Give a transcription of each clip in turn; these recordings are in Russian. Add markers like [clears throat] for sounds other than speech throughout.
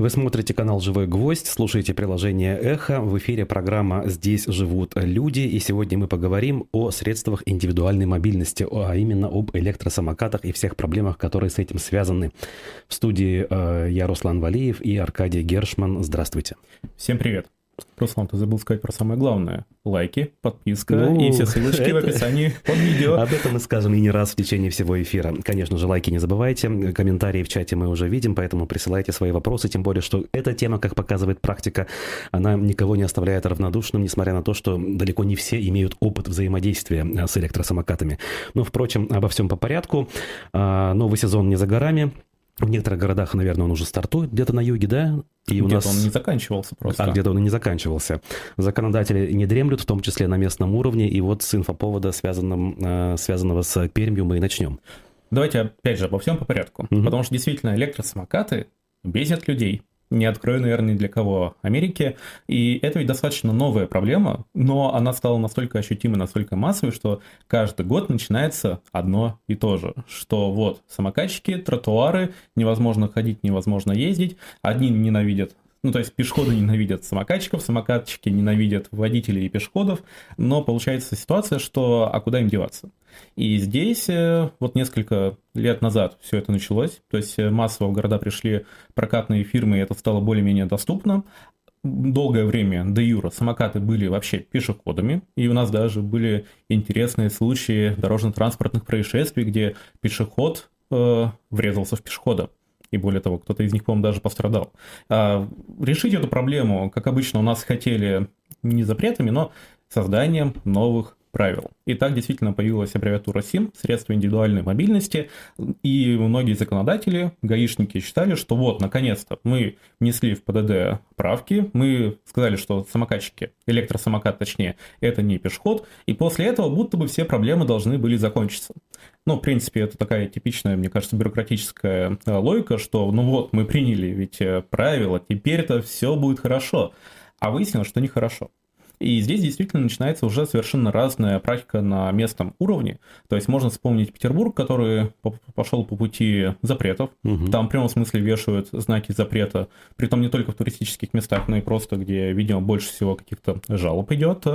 Вы смотрите канал «Живой гвоздь», слушаете приложение «Эхо». В эфире программа «Здесь живут люди». И сегодня мы поговорим о средствах индивидуальной мобильности, а именно об электросамокатах и всех проблемах, которые с этим связаны. В студии э, я, Руслан Валиев и Аркадий Гершман. Здравствуйте. Всем привет. Руслан, ты забыл сказать про самое главное. Лайки, подписка ну, и все ссылочки это... в описании под видео. Об этом мы скажем и не раз в течение всего эфира. Конечно же, лайки не забывайте. Комментарии в чате мы уже видим, поэтому присылайте свои вопросы. Тем более, что эта тема, как показывает практика, она никого не оставляет равнодушным, несмотря на то, что далеко не все имеют опыт взаимодействия с электросамокатами. Но, впрочем, обо всем по порядку. А, новый сезон не за горами. В некоторых городах, наверное, он уже стартует, где-то на юге, да? И у где-то нас... он не заканчивался просто. А где-то он и не заканчивался. Законодатели не дремлют, в том числе на местном уровне, и вот с инфоповода, связанным, э, связанного с Пермью, мы и начнем. Давайте опять же обо всем по порядку. Угу. Потому что действительно электросамокаты бесят людей не открою, наверное, ни для кого Америки. И это ведь достаточно новая проблема, но она стала настолько ощутимой, настолько массовой, что каждый год начинается одно и то же. Что вот самокатчики, тротуары, невозможно ходить, невозможно ездить. Одни ненавидят ну, то есть пешеходы ненавидят самокатчиков, самокатчики ненавидят водителей и пешеходов, но получается ситуация, что а куда им деваться? И здесь э, вот несколько лет назад все это началось, то есть э, массово в города пришли прокатные фирмы, и это стало более-менее доступно. Долгое время до юра самокаты были вообще пешеходами, и у нас даже были интересные случаи дорожно-транспортных происшествий, где пешеход э, врезался в пешехода и более того, кто-то из них, по-моему, даже пострадал. А, решить эту проблему, как обычно, у нас хотели не запретами, но созданием новых правил. И так действительно появилась аббревиатура СИМ, средства индивидуальной мобильности, и многие законодатели, гаишники считали, что вот, наконец-то, мы внесли в ПДД правки, мы сказали, что самокатчики, электросамокат точнее, это не пешеход, и после этого будто бы все проблемы должны были закончиться. Ну, в принципе, это такая типичная, мне кажется, бюрократическая э, логика, что ну вот, мы приняли ведь э, правила, теперь это все будет хорошо. А выяснилось, что нехорошо. И здесь действительно начинается уже совершенно разная практика на местном уровне. То есть можно вспомнить Петербург, который пошел по пути запретов. Угу. Там в прямом смысле вешают знаки запрета, притом не только в туристических местах, но и просто, где, видимо, больше всего каких-то жалоб идет.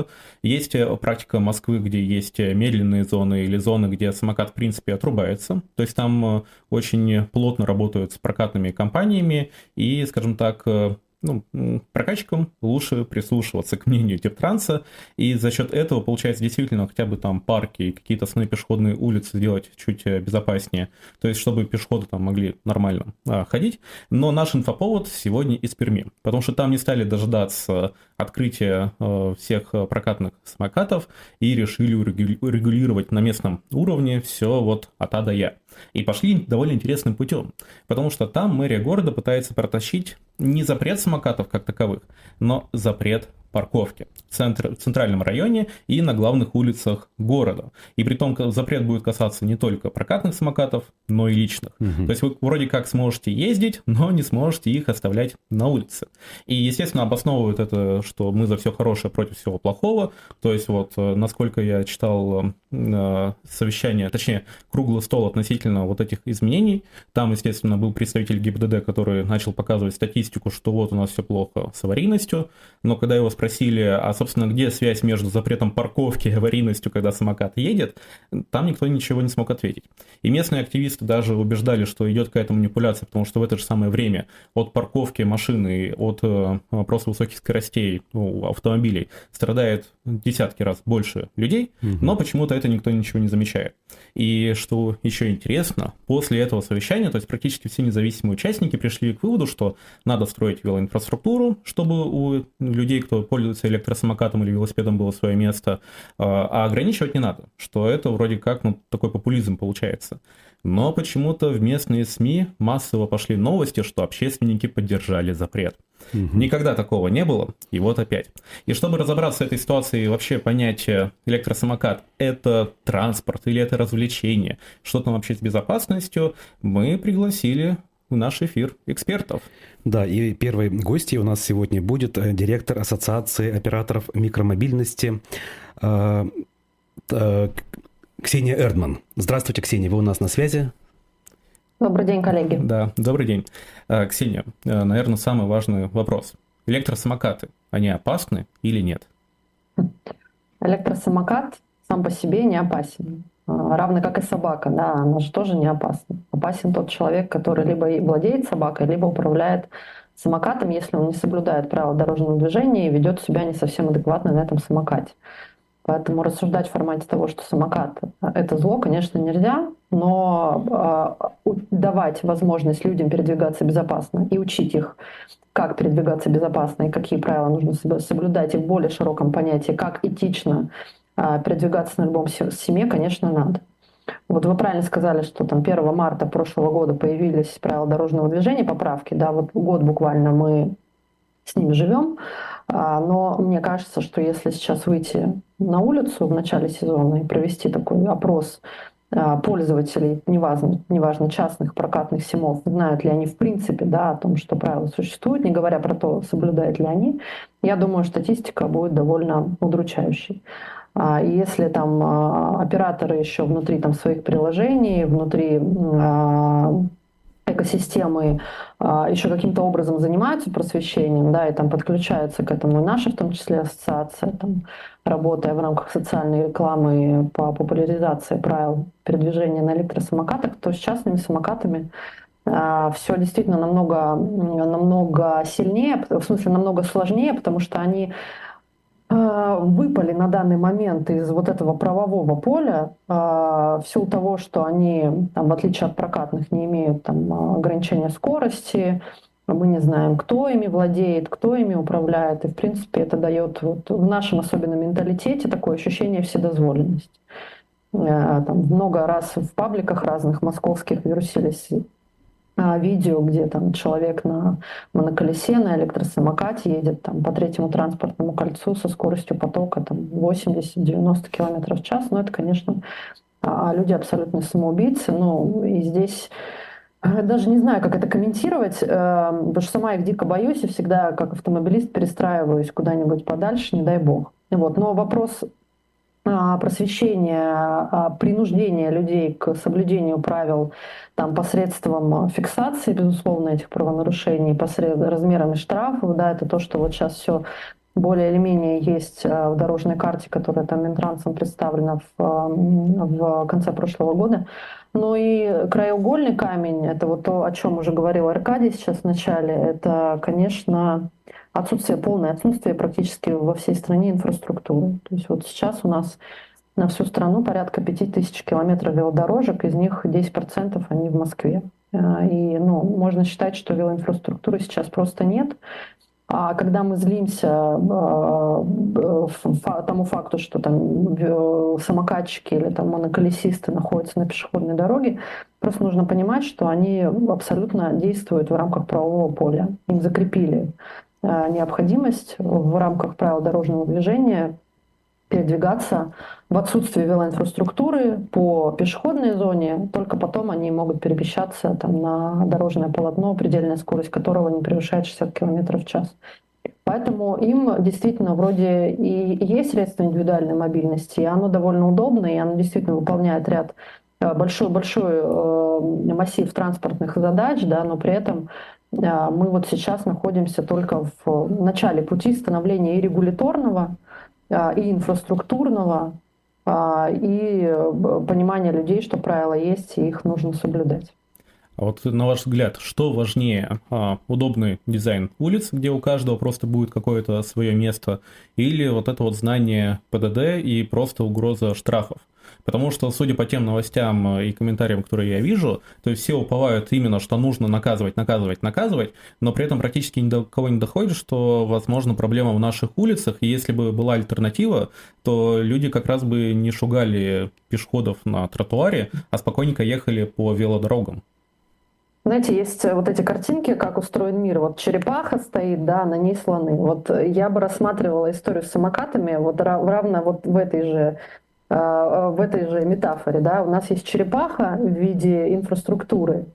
Есть э, практика Москвы, где есть медленные зоны или зоны, где самокат в принципе отрубается. То есть там э, очень плотно работают с прокатными компаниями и, скажем так, э, ну, прокатчикам лучше прислушиваться к мнению Дептранса, и за счет этого, получается, действительно хотя бы там парки и какие-то основные пешеходные улицы сделать чуть э, безопаснее, то есть чтобы пешеходы там могли нормально а, ходить. Но наш инфоповод сегодня из Перми, потому что там не стали дожидаться открытия а, всех прокатных самокатов и решили регулировать на местном уровне все вот от А до Я. И пошли довольно интересным путем, потому что там мэрия города пытается протащить не запрет самокатов как таковых, но запрет парковки в, центр, в центральном районе и на главных улицах города. И при том запрет будет касаться не только прокатных самокатов, но и личных. Угу. То есть вы вроде как сможете ездить, но не сможете их оставлять на улице. И, естественно, обосновывают это, что мы за все хорошее против всего плохого. То есть вот, э, насколько я читал э, совещание, точнее, круглый стол относительно вот этих изменений, там, естественно, был представитель ГИБДД, который начал показывать статистику, что вот у нас все плохо с аварийностью, но когда его спросили, спросили, а, собственно, где связь между запретом парковки и аварийностью, когда самокат едет, там никто ничего не смог ответить. И местные активисты даже убеждали, что идет какая-то манипуляция, потому что в это же самое время от парковки машины, от э, просто высоких скоростей ну, автомобилей страдает десятки раз больше людей, угу. но почему-то это никто ничего не замечает. И что еще интересно, после этого совещания, то есть практически все независимые участники пришли к выводу, что надо строить велоинфраструктуру, чтобы у людей, кто пользуется электросамокатом или велосипедом, было свое место, а, а ограничивать не надо, что это вроде как ну, такой популизм получается. Но почему-то в местные СМИ массово пошли новости, что общественники поддержали запрет. Угу. Никогда такого не было, и вот опять. И чтобы разобраться с этой ситуацией и вообще понять, э, электросамокат – это транспорт или это развлечение, что там вообще с безопасностью, мы пригласили наш эфир экспертов. Да, и первой гостьей у нас сегодня будет э, директор Ассоциации операторов микромобильности э, Ксения Эрдман. Здравствуйте, Ксения, вы у нас на связи? Добрый день, коллеги. Да, добрый день. Э, Ксения, э, наверное, самый важный вопрос. Электросамокаты, они опасны или нет? Электросамокат сам по себе не опасен. А, равно как и собака, да, она же тоже не опасна. Опасен тот человек, который либо владеет собакой, либо управляет самокатом, если он не соблюдает правила дорожного движения и ведет себя не совсем адекватно на этом самокате. Поэтому рассуждать в формате того, что самокат – это зло, конечно, нельзя, но э, давать возможность людям передвигаться безопасно и учить их, как передвигаться безопасно и какие правила нужно соблюдать, и в более широком понятии, как этично передвигаться на любом семье, конечно, надо. Вот вы правильно сказали, что там 1 марта прошлого года появились правила дорожного движения, поправки, да, вот год буквально мы с ними живем. А, но мне кажется, что если сейчас выйти на улицу в начале сезона и провести такой опрос а, пользователей, неважно, неважно частных прокатных симов, знают ли они в принципе да, о том, что правила существуют, не говоря про то, соблюдают ли они, я думаю, статистика будет довольно удручающей. А, если там операторы еще внутри там, своих приложений, внутри экосистемы а, еще каким-то образом занимаются просвещением, да, и там подключаются к этому и наши, в том числе ассоциация, там, работая в рамках социальной рекламы по популяризации правил передвижения на электросамокатах, то с частными самокатами а, все действительно намного, намного сильнее, в смысле намного сложнее, потому что они выпали на данный момент из вот этого правового поля э, в силу того, что они, там, в отличие от прокатных, не имеют там, ограничения скорости, мы не знаем, кто ими владеет, кто ими управляет, и, в принципе, это дает вот в нашем особенном менталитете такое ощущение вседозволенности. Э, там много раз в пабликах разных московских вирусились видео, где там человек на моноколесе, на электросамокате едет там, по третьему транспортному кольцу со скоростью потока там, 80-90 км в час. Но это, конечно, а, люди абсолютно самоубийцы. Ну, и здесь э, даже не знаю, как это комментировать, э, потому что сама их дико боюсь и всегда, как автомобилист, перестраиваюсь куда-нибудь подальше, не дай бог. Вот. Но вопрос а, просвещение, а, принуждение людей к соблюдению правил там, посредством фиксации, безусловно, этих правонарушений, посред... размерами штрафов, да, это то, что вот сейчас все более или менее есть а, в дорожной карте, которая там Минтрансом представлена в, в конце прошлого года. Ну и краеугольный камень, это вот то, о чем уже говорил Аркадий сейчас в начале, это, конечно, отсутствие, полное отсутствие практически во всей стране инфраструктуры. То есть вот сейчас у нас на всю страну порядка 5000 километров велодорожек, из них 10% они в Москве. А, и ну, можно считать, что велоинфраструктуры сейчас просто нет. А когда мы злимся э, тому факту, что там самокатчики или там моноколесисты находятся на пешеходной дороге, просто нужно понимать, что они абсолютно действуют в рамках правового поля. Им закрепили Э, необходимость в рамках правил дорожного движения передвигаться в отсутствии велоинфраструктуры по пешеходной зоне, только потом они могут перемещаться там, на дорожное полотно, предельная скорость которого не превышает 60 км в час. Поэтому им действительно вроде и есть средства индивидуальной мобильности, и оно довольно удобно, и оно действительно выполняет ряд большой-большой э, э, массив транспортных задач, да, но при этом мы вот сейчас находимся только в начале пути становления и регуляторного, а, и инфраструктурного, а, и э, понимания людей, что правила есть, и их нужно соблюдать. А вот на ваш взгляд, что важнее, удобный дизайн улиц, где у каждого просто будет какое-то свое место, или вот это вот знание ПДД и просто угроза штрафов? Потому что, судя по тем новостям и комментариям, которые я вижу, то есть все уповают именно, что нужно наказывать, наказывать, наказывать, но при этом практически ни до кого не доходит, что, возможно, проблема в наших улицах, и если бы была альтернатива, то люди как раз бы не шугали пешеходов на тротуаре, а спокойненько ехали по велодорогам. Знаете, есть вот эти картинки, как устроен мир. Вот черепаха стоит, да, на ней слоны. Вот я бы рассматривала историю с самокатами вот равно вот в этой же в этой же метафоре, да, у нас есть черепаха в виде инфраструктуры,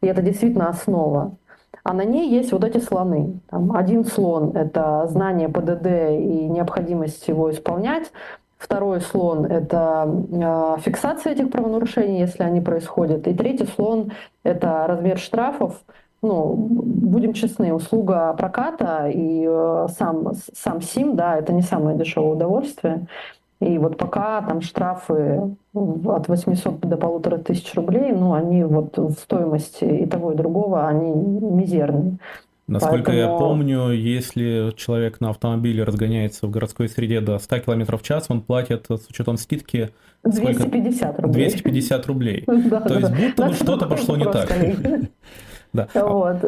и это действительно основа. А на ней есть вот эти слоны. Там один слон — это знание ПДД и необходимость его исполнять, Второй слон – это э, фиксация этих правонарушений, если они происходят. И третий слон – это размер штрафов. Ну, будем честны, услуга проката и э, сам, сам СИМ, да, это не самое дешевое удовольствие. И вот пока там штрафы от 800 до полутора тысяч рублей, ну, они вот в стоимости и того, и другого, они мизерные. Насколько Поэтому... я помню, если человек на автомобиле разгоняется в городской среде до 100 км в час, он платит с учетом скидки 250 рублей. 250 рублей. [laughs] То есть будто бы что-то пошло не так. Да. Вот.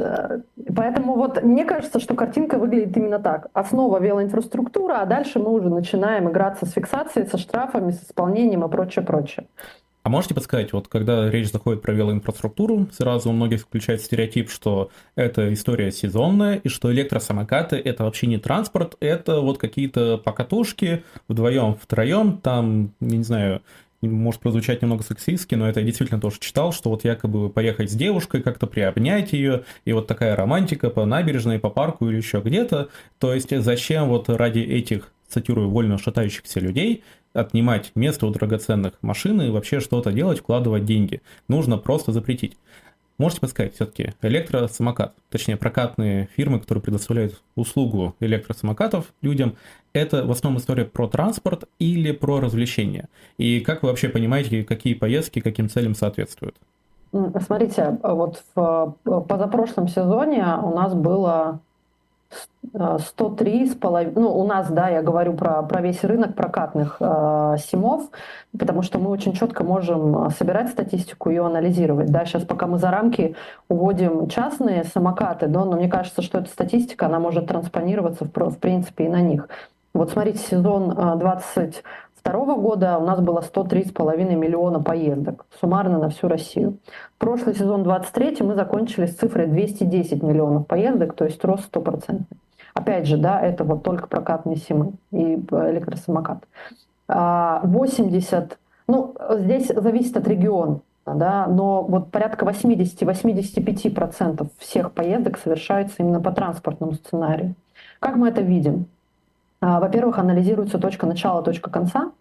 Поэтому вот мне кажется, что картинка выглядит именно так. Основа велоинфраструктура, а дальше мы уже начинаем играться с фиксацией, со штрафами, с исполнением и прочее, прочее. А можете подсказать, вот когда речь заходит про велоинфраструктуру, сразу у многих включает стереотип, что это история сезонная, и что электросамокаты – это вообще не транспорт, это вот какие-то покатушки вдвоем, втроем, там, не знаю, может прозвучать немного сексистски, но это я действительно тоже читал, что вот якобы поехать с девушкой, как-то приобнять ее, и вот такая романтика по набережной, по парку или еще где-то. То есть зачем вот ради этих, цитирую, вольно шатающихся людей отнимать место у драгоценных машин и вообще что-то делать, вкладывать деньги. Нужно просто запретить. Можете подсказать все-таки электросамокат, точнее прокатные фирмы, которые предоставляют услугу электросамокатов людям, это в основном история про транспорт или про развлечения? И как вы вообще понимаете, какие поездки каким целям соответствуют? Смотрите, вот в позапрошлом сезоне у нас было 103 с половиной, ну, у нас, да, я говорю про, про весь рынок прокатных э, симов, потому что мы очень четко можем собирать статистику и анализировать, да, сейчас пока мы за рамки уводим частные самокаты, да, но мне кажется, что эта статистика, она может транспонироваться, в, в принципе, и на них. Вот смотрите, сезон 20 2022 года у нас было 103,5 миллиона поездок, суммарно на всю Россию. Прошлый сезон 23 мы закончили с цифрой 210 миллионов поездок, то есть рост 100%. Опять же, да, это вот только прокатные симы и электросамокат. 80, а, ну, здесь зависит от региона, да, но вот порядка 80-85% всех поездок совершаются именно по транспортному сценарию. Как мы это видим? А, во-первых, анализируется точка начала, точка конца.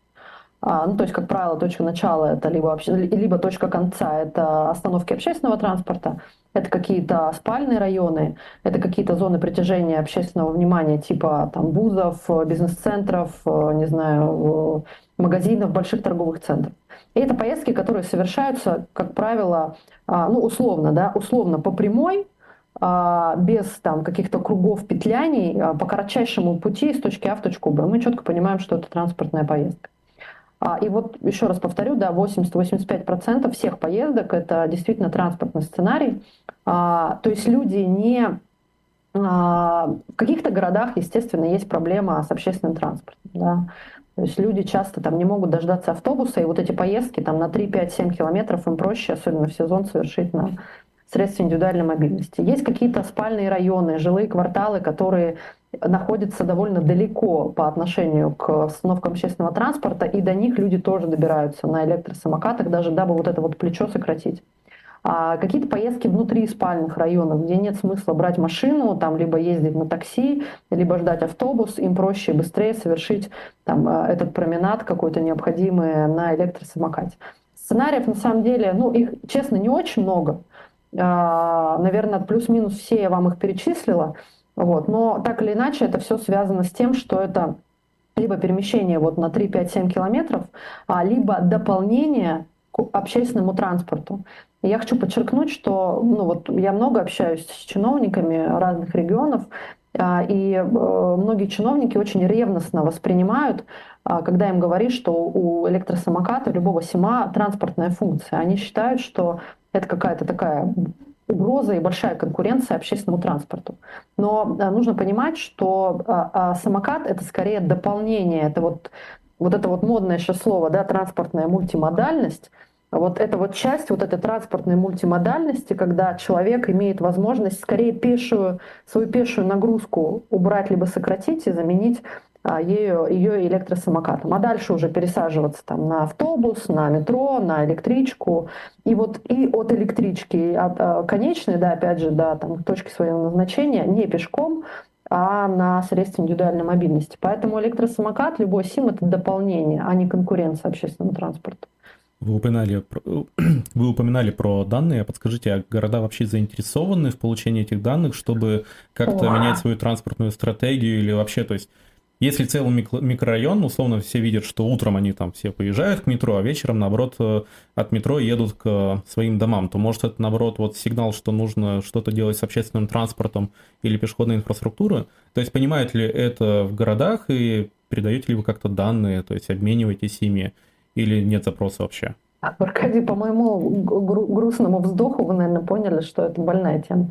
А, ну, то есть, как правило, точка начала это либо, либо точка конца это остановки общественного транспорта, это какие-то спальные районы, это какие-то зоны притяжения общественного внимания типа там вузов, бизнес-центров, не знаю, магазинов, больших торговых центров. И это поездки, которые совершаются, как правило, а, ну, условно, да, условно по прямой, без там каких-то кругов петляний а, по кратчайшему пути из точки А в точку Б. Мы четко понимаем, что это транспортная поездка. А, и вот еще раз повторю, да, 80-85% всех поездок это действительно транспортный сценарий. То есть люди не... В каких-то городах, естественно, есть проблема с общественным транспортом. Да. То есть люди часто там не могут дождаться автобуса, и вот эти поездки там на 3, 5, 7 километров им проще, особенно в сезон, совершить на средств индивидуальной мобильности. Есть какие-то спальные районы, жилые кварталы, которые находятся довольно далеко по отношению к остановкам общественного транспорта, и до них люди тоже добираются на электросамокатах, даже дабы вот это вот плечо сократить. А какие-то поездки внутри спальных районов, где нет смысла брать машину, там либо ездить на такси, либо ждать автобус, им проще и быстрее совершить там, э, этот променад какой-то необходимый на электросамокате. Сценариев на самом деле, ну их, честно, не очень много. А, наверное, плюс-минус все я вам их перечислила. Вот. Но так или иначе это все связано с тем, что это либо перемещение вот на 3, 5, 7 километров, а либо дополнение к общественному транспорту. Я хочу подчеркнуть, что ну, вот я много общаюсь с чиновниками разных регионов, а, и э, многие чиновники очень ревностно воспринимают, когда им говоришь, что у электросамоката, любого СИМа транспортная функция. Они считают, что это какая-то такая угроза и большая конкуренция общественному транспорту. Но а, нужно понимать, что а, а, самокат это скорее дополнение, это вот, вот это вот модное сейчас слово, да, транспортная мультимодальность, вот это вот часть вот этой транспортной мультимодальности, когда человек имеет возможность скорее пешую, свою пешую нагрузку убрать либо сократить и заменить ее, ее электросамокатом. А дальше уже пересаживаться там на автобус, на метро, на электричку. И вот и от электрички от, а, конечной, да, опять же, да, там, точки своего назначения, не пешком, а на средства индивидуальной мобильности. Поэтому электросамокат, любой СИМ – это дополнение, а не конкуренция общественного транспорта. Вы упоминали, [clears throat] вы упоминали про данные. Подскажите, а города вообще заинтересованы в получении этих данных, чтобы как-то менять свою транспортную стратегию или вообще, то есть если целый микрорайон, условно, все видят, что утром они там все поезжают к метро, а вечером, наоборот, э, от метро едут к своим домам, то может это, наоборот, вот сигнал, что нужно что-то делать с общественным транспортом или пешеходной инфраструктурой. То есть понимают ли это в городах и передаете ли вы как-то данные, то есть обмениваетесь ими или нет запроса вообще? Аркадий, по моему грустному вздоху вы, наверное, поняли, что это больная тема.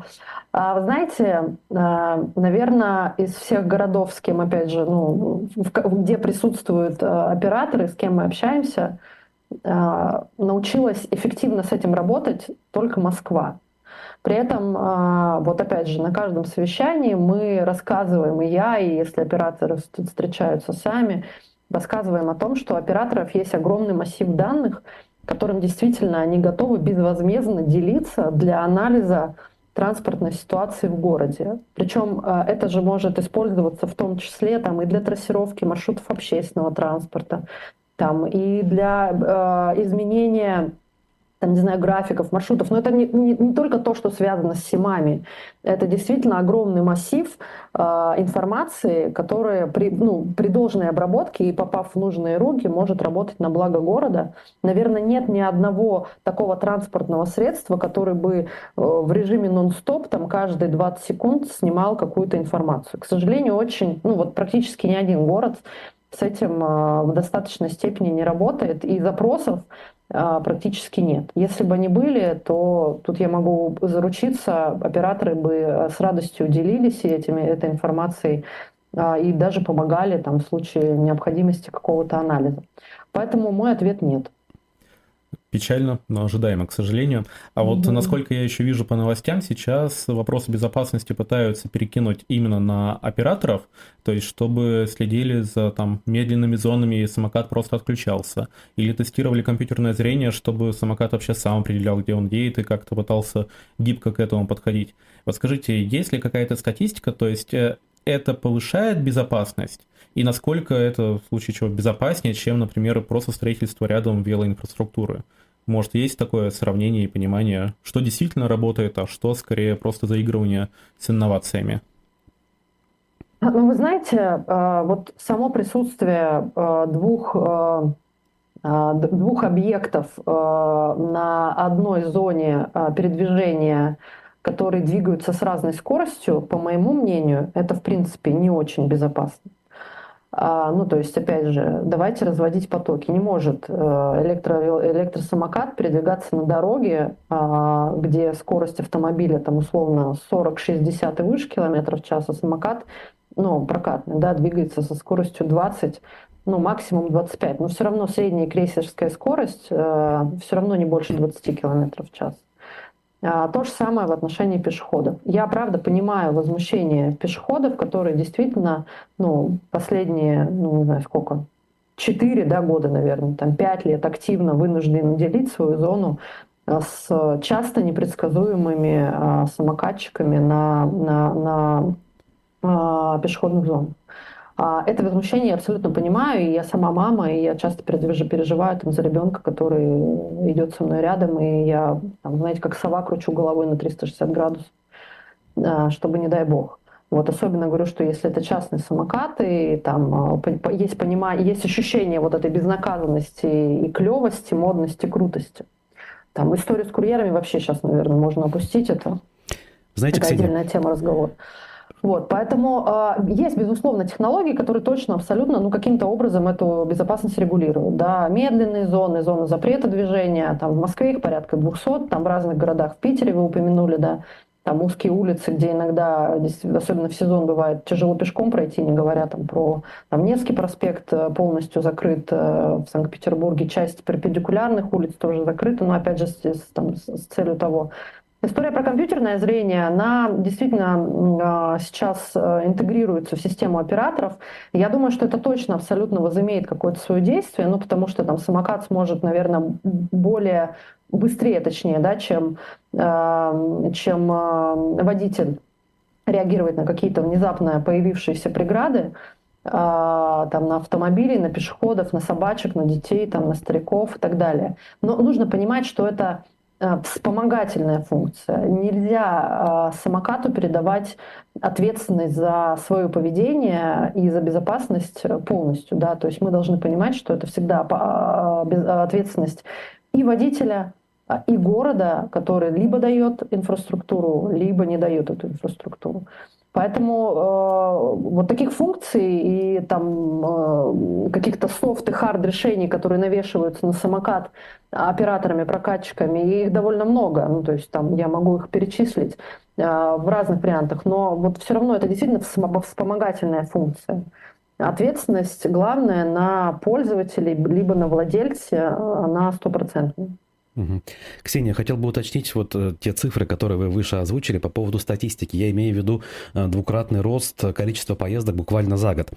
А, вы знаете, а, наверное, из всех городов, с кем, опять же, ну, где присутствуют а, операторы, с кем мы общаемся, научилась эффективно с этим работать только Москва. При этом, вот опять же, на каждом совещании мы рассказываем, и я, и если операторы встречаются сами, рассказываем о том, что у операторов есть огромный массив данных, которым действительно они готовы безвозмездно делиться для анализа транспортной ситуации в городе. Причем э, это же может использоваться в том числе там, и для трассировки маршрутов общественного транспорта, там, и для э, изменения там, не знаю, графиков, маршрутов. Но это не, не, не только то, что связано с СИМами. Это действительно огромный массив э, информации, которая при, ну, при должной обработке и попав в нужные руки, может работать на благо города. Наверное, нет ни одного такого транспортного средства, который бы э, в режиме нон-стоп там, каждые 20 секунд снимал какую-то информацию. К сожалению, очень, ну вот практически ни один город с этим э, в достаточной степени не работает. И запросов практически нет. Если бы они были, то тут я могу заручиться, операторы бы э, с радостью делились этими, этой информацией а, и даже помогали там, в случае необходимости какого-то анализа. Поэтому мой ответ нет. Печально, но ожидаемо, к сожалению. А вот mm-hmm. насколько я еще вижу по новостям, сейчас вопросы безопасности пытаются перекинуть именно на операторов, то есть чтобы следили за там медленными зонами и самокат просто отключался. Или тестировали компьютерное зрение, чтобы самокат вообще сам определял, где он едет и как-то пытался гибко к этому подходить. Вот скажите, есть ли какая-то статистика, то есть э, это повышает безопасность? И насколько это в случае чего безопаснее, чем, например, просто строительство рядом велоинфраструктуры? Может, есть такое сравнение и понимание, что действительно работает, а что скорее просто заигрывание с инновациями? Ну, вы знаете, э, вот само присутствие э, двух, двух объектов на одной зоне передвижения, которые двигаются с разной скоростью, по моему мнению, это, в принципе, не очень безопасно. А, ну, то есть, опять же, давайте разводить потоки. Не может э, электро, электросамокат передвигаться на дороге, а, где скорость автомобиля там условно 40-60 и выше километров в час, а самокат, ну, прокатный, да, двигается со скоростью 20 ну, максимум 25. Но все равно средняя крейсерская скорость э, все равно не больше 20 километров в час. А, то же самое в отношении пешеходов. Я, правда, понимаю возмущение пешеходов, которые действительно, ну, последние, ну, не знаю сколько, 4 да, года, наверное, там 5 лет активно вынуждены делить свою зону а, с часто непредсказуемыми а, самокатчиками на, на, на пешеходных зонах. А, это возмущение я абсолютно понимаю, и я сама мама, и я часто переживаю там, за ребенка, который идет со мной рядом, и я, там, знаете, как сова кручу головой на 360 градусов, а, чтобы не дай бог. Вот особенно говорю, что если это частный самокат, и там а, есть понимание, есть ощущение вот этой безнаказанности и клевости, модности, крутости. Там историю с курьерами вообще сейчас, наверное, можно опустить это. Знаете, это отдельная тема разговора. Вот, поэтому э, есть, безусловно, технологии, которые точно, абсолютно, ну, каким-то образом эту безопасность регулируют. Да, медленные зоны, зоны запрета движения, там в Москве их порядка 200, там в разных городах, в Питере вы упомянули, да, там узкие улицы, где иногда, особенно в сезон, бывает тяжело пешком пройти, не говоря там про там, Невский проспект э, полностью закрыт э, в Санкт-Петербурге, часть перпендикулярных улиц тоже закрыта, но опять же с, там, с целью того, История про компьютерное зрение, она действительно а, сейчас э, интегрируется в систему операторов. Я думаю, что это точно абсолютно возымеет какое-то свое действие, ну, потому что там самокат сможет, наверное, более быстрее, точнее, да, чем, а, чем а, водитель реагировать на какие-то внезапно появившиеся преграды, там, на автомобили, на пешеходов, на собачек, на детей, там, на стариков и так далее. Но нужно понимать, что это вспомогательная функция. Нельзя а, самокату передавать ответственность за свое поведение и за безопасность полностью. Да? То есть мы должны понимать, что это всегда ответственность и водителя, и города, который либо дает инфраструктуру, либо не дает эту инфраструктуру. Поэтому э, вот таких функций и там э, каких-то софт и хард решений, которые навешиваются на самокат операторами, прокатчиками, их довольно много. Ну, то есть там я могу их перечислить э, в разных вариантах, но вот все равно это действительно вспомогательная функция. Ответственность главная на пользователей либо на владельце э, на стопроцентную. Ксения, хотел бы уточнить вот э, те цифры, которые вы выше озвучили по поводу статистики. Я имею в виду э, двукратный рост количества поездок буквально за год.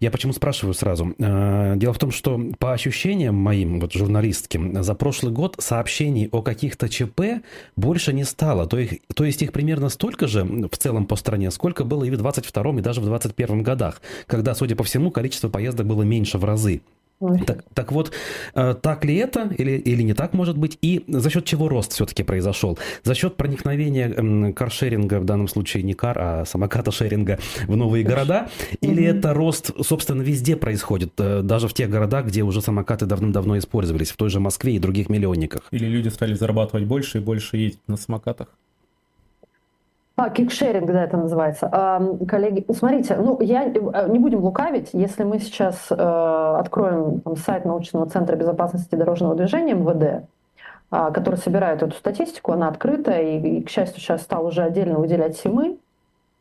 Я почему спрашиваю сразу? Э, дело в том, что по ощущениям моим, вот журналистским, за прошлый год сообщений о каких-то ЧП больше не стало. То, их, то есть их примерно столько же в целом по стране, сколько было и в 22 и даже в 21 годах, когда, судя по всему, количество поездок было меньше в разы. Так, так вот, э, так ли это или, или не так может быть? И за счет чего рост все-таки произошел? За счет проникновения каршеринга, в данном случае не кар, а самоката шеринга в новые города? Или угу. это рост, собственно, везде происходит, э, даже в тех городах, где уже самокаты давным-давно использовались, в той же Москве и других миллионниках? Или люди стали зарабатывать больше и больше ездить на самокатах? А, кикшеринг, да, это называется. А, коллеги, смотрите, ну, я, э, не будем лукавить, если мы сейчас э, откроем там, сайт научного центра безопасности дорожного движения МВД, э, который собирает эту статистику, она открыта, и, и, к счастью, сейчас стал уже отдельно выделять СИМы,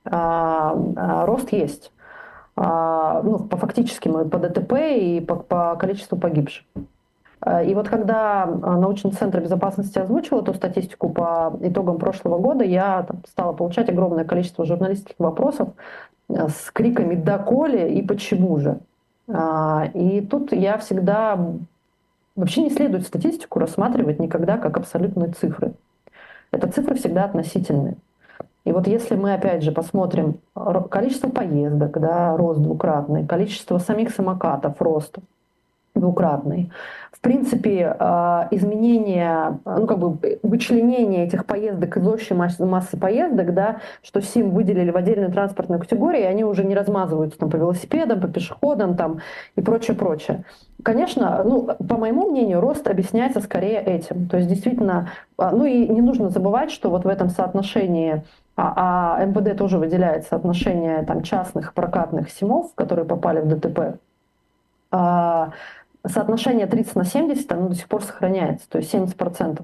э, э, рост есть. Э, ну, по фактически мы по ДТП и по, по количеству погибших. Э, и вот когда э, научный центр безопасности озвучил эту статистику по итогам прошлого года, я стала получать огромное количество журналистских вопросов э, с криками «доколе» и «почему же?». И тут я всегда вообще не следует статистику рассматривать никогда как абсолютные цифры. Это цифры всегда относительные. И вот если мы опять же посмотрим количество поездок, да, рост двукратный, количество самих самокатов, рост двукратный, в принципе, а, изменение, ну, как бы вычленение этих поездок из общей массы, массы поездок, да, что СИМ выделили в отдельную транспортную категорию, и они уже не размазываются там, по велосипедам, по пешеходам там, и прочее, прочее. Конечно, ну, по моему мнению, рост объясняется скорее этим. То есть действительно, а, ну и не нужно забывать, что вот в этом соотношении а, а МВД тоже выделяет соотношение там, частных прокатных СИМов, которые попали в ДТП. Соотношение 30 на 70, оно до сих пор сохраняется. То есть 70%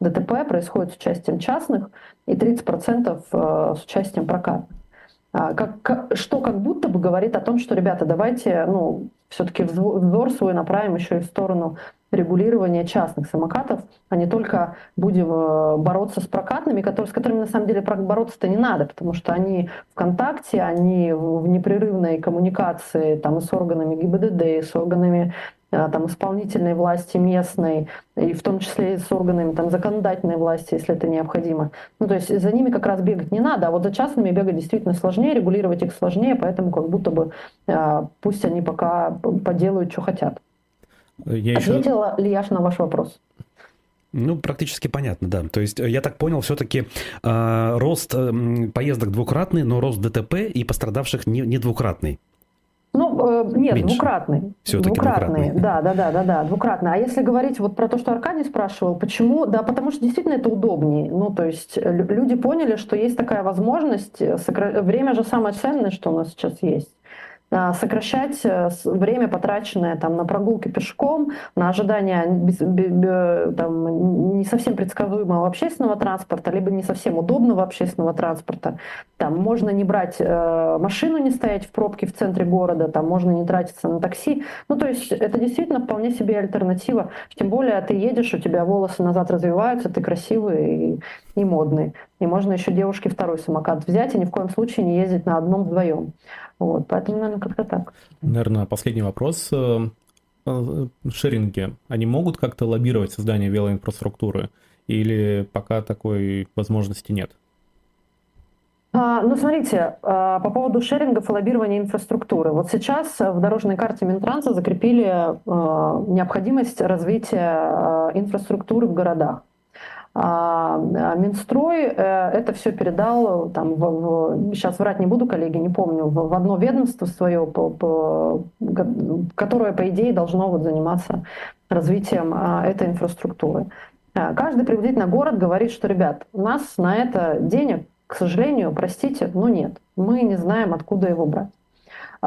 ДТП происходит с участием частных и 30% э, с участием прокатных. А, как, что как будто бы говорит о том, что, ребята, давайте ну, все-таки взор свой направим еще и в сторону регулирования частных самокатов, а не только будем э, бороться с прокатными, которые, с которыми на самом деле бороться-то не надо, потому что они в контакте, они в непрерывной коммуникации там, и с органами ГИБДД, и с органами там, исполнительной власти местной, и в том числе и с органами там, законодательной власти, если это необходимо. Ну, то есть за ними как раз бегать не надо, а вот за частными бегать действительно сложнее, регулировать их сложнее, поэтому как будто бы э, пусть они пока поделают, что хотят. Я Ответила еще... ли я на ваш вопрос? Ну, практически понятно, да. То есть, я так понял, все-таки э, рост э, поездок двукратный, но рост ДТП и пострадавших не, не двукратный. Ну, э, нет, Меньше. двукратный. Все-таки двукратный. двукратный. Да, да, да, да, да, двукратный. А если говорить вот про то, что Аркадий спрашивал, почему? Да, потому что действительно это удобнее. Ну, то есть люди поняли, что есть такая возможность. Время же самое ценное, что у нас сейчас есть. А, сокращать э, время, потраченное там, на прогулки пешком, на ожидание там, не совсем предсказуемого общественного транспорта, либо не совсем удобного общественного транспорта. Там можно не брать э, машину, не стоять в пробке в центре города, там можно не тратиться на такси. Ну, то есть это действительно вполне себе альтернатива. Тем более ты едешь, у тебя волосы назад развиваются, ты красивый и, и модный. И можно еще девушке второй самокат взять и ни в коем случае не ездить на одном вдвоем. Вот, поэтому, наверное, как-то так. Наверное, последний вопрос. Э, э, шеринги, они могут как-то лоббировать создание велоинфраструктуры или пока такой возможности нет? А, ну, смотрите, а, по поводу шерингов и лоббирования инфраструктуры. Вот сейчас в дорожной карте Минтранса закрепили а, необходимость развития инфраструктуры в городах. Минстрой э, это все передал, там, в, в, сейчас врать не буду, коллеги, не помню, в, в одно ведомство свое, по, по, которое, по идее, должно вот заниматься развитием этой инфраструктуры. Каждый приблизительно город говорит, что, ребят, у нас на это денег к сожалению, простите, но нет. Мы не знаем, откуда его брать.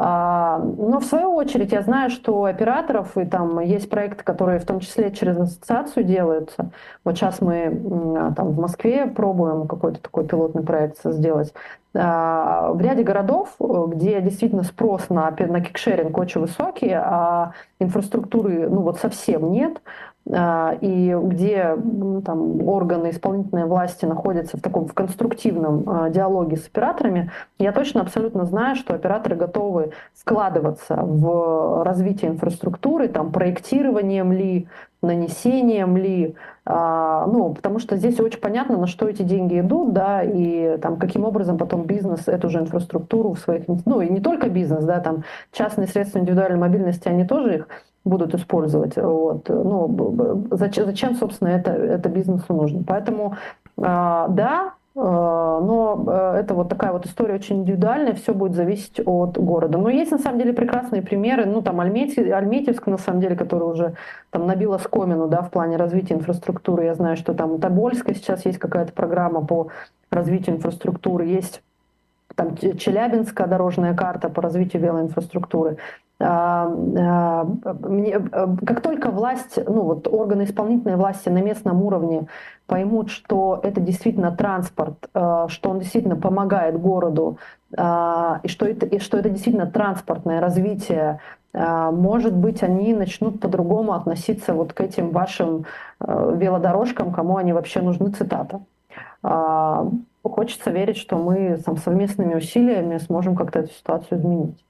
А, но в свою очередь я знаю, что операторов и там есть проекты, которые в том числе через ассоциацию делаются. Вот сейчас мы там в Москве пробуем какой-то такой пилотный проект сделать. А, в ряде городов, где действительно спрос на, на кикшеринг очень высокий, а инфраструктуры ну вот совсем нет, а, и где там, органы исполнительной власти находятся в таком в конструктивном а, диалоге с операторами, я точно абсолютно знаю, что операторы готовы вкладываться в развитие инфраструктуры, там, проектированием ли, нанесением ли, а, ну, потому что здесь очень понятно, на что эти деньги идут, да, и там каким образом потом бизнес эту же инфраструктуру в своих, ну, и не только бизнес, да, там частные средства индивидуальной мобильности, они тоже их будут использовать. Вот. Ну, зачем, зачем, собственно, это, это бизнесу нужно? Поэтому, а, да, а, но э, это вот такая вот история очень индивидуальная, все будет зависеть от города. Но есть на самом деле прекрасные примеры, ну там Альметьев, Альметьевск на самом деле, который уже там набила скомину, да, в плане развития инфраструктуры. Я знаю, что там Тобольска сейчас есть какая-то программа по развитию инфраструктуры, есть там Челябинская дорожная карта по развитию велоинфраструктуры. А, а, как только власть, ну вот органы исполнительной власти на местном уровне поймут, что это действительно транспорт, а, что он действительно помогает городу, и что это, и что это действительно транспортное развитие, может быть, они начнут по-другому относиться вот к этим вашим велодорожкам, кому они вообще нужны, цитата. Хочется верить, что мы там, совместными усилиями сможем как-то эту ситуацию изменить.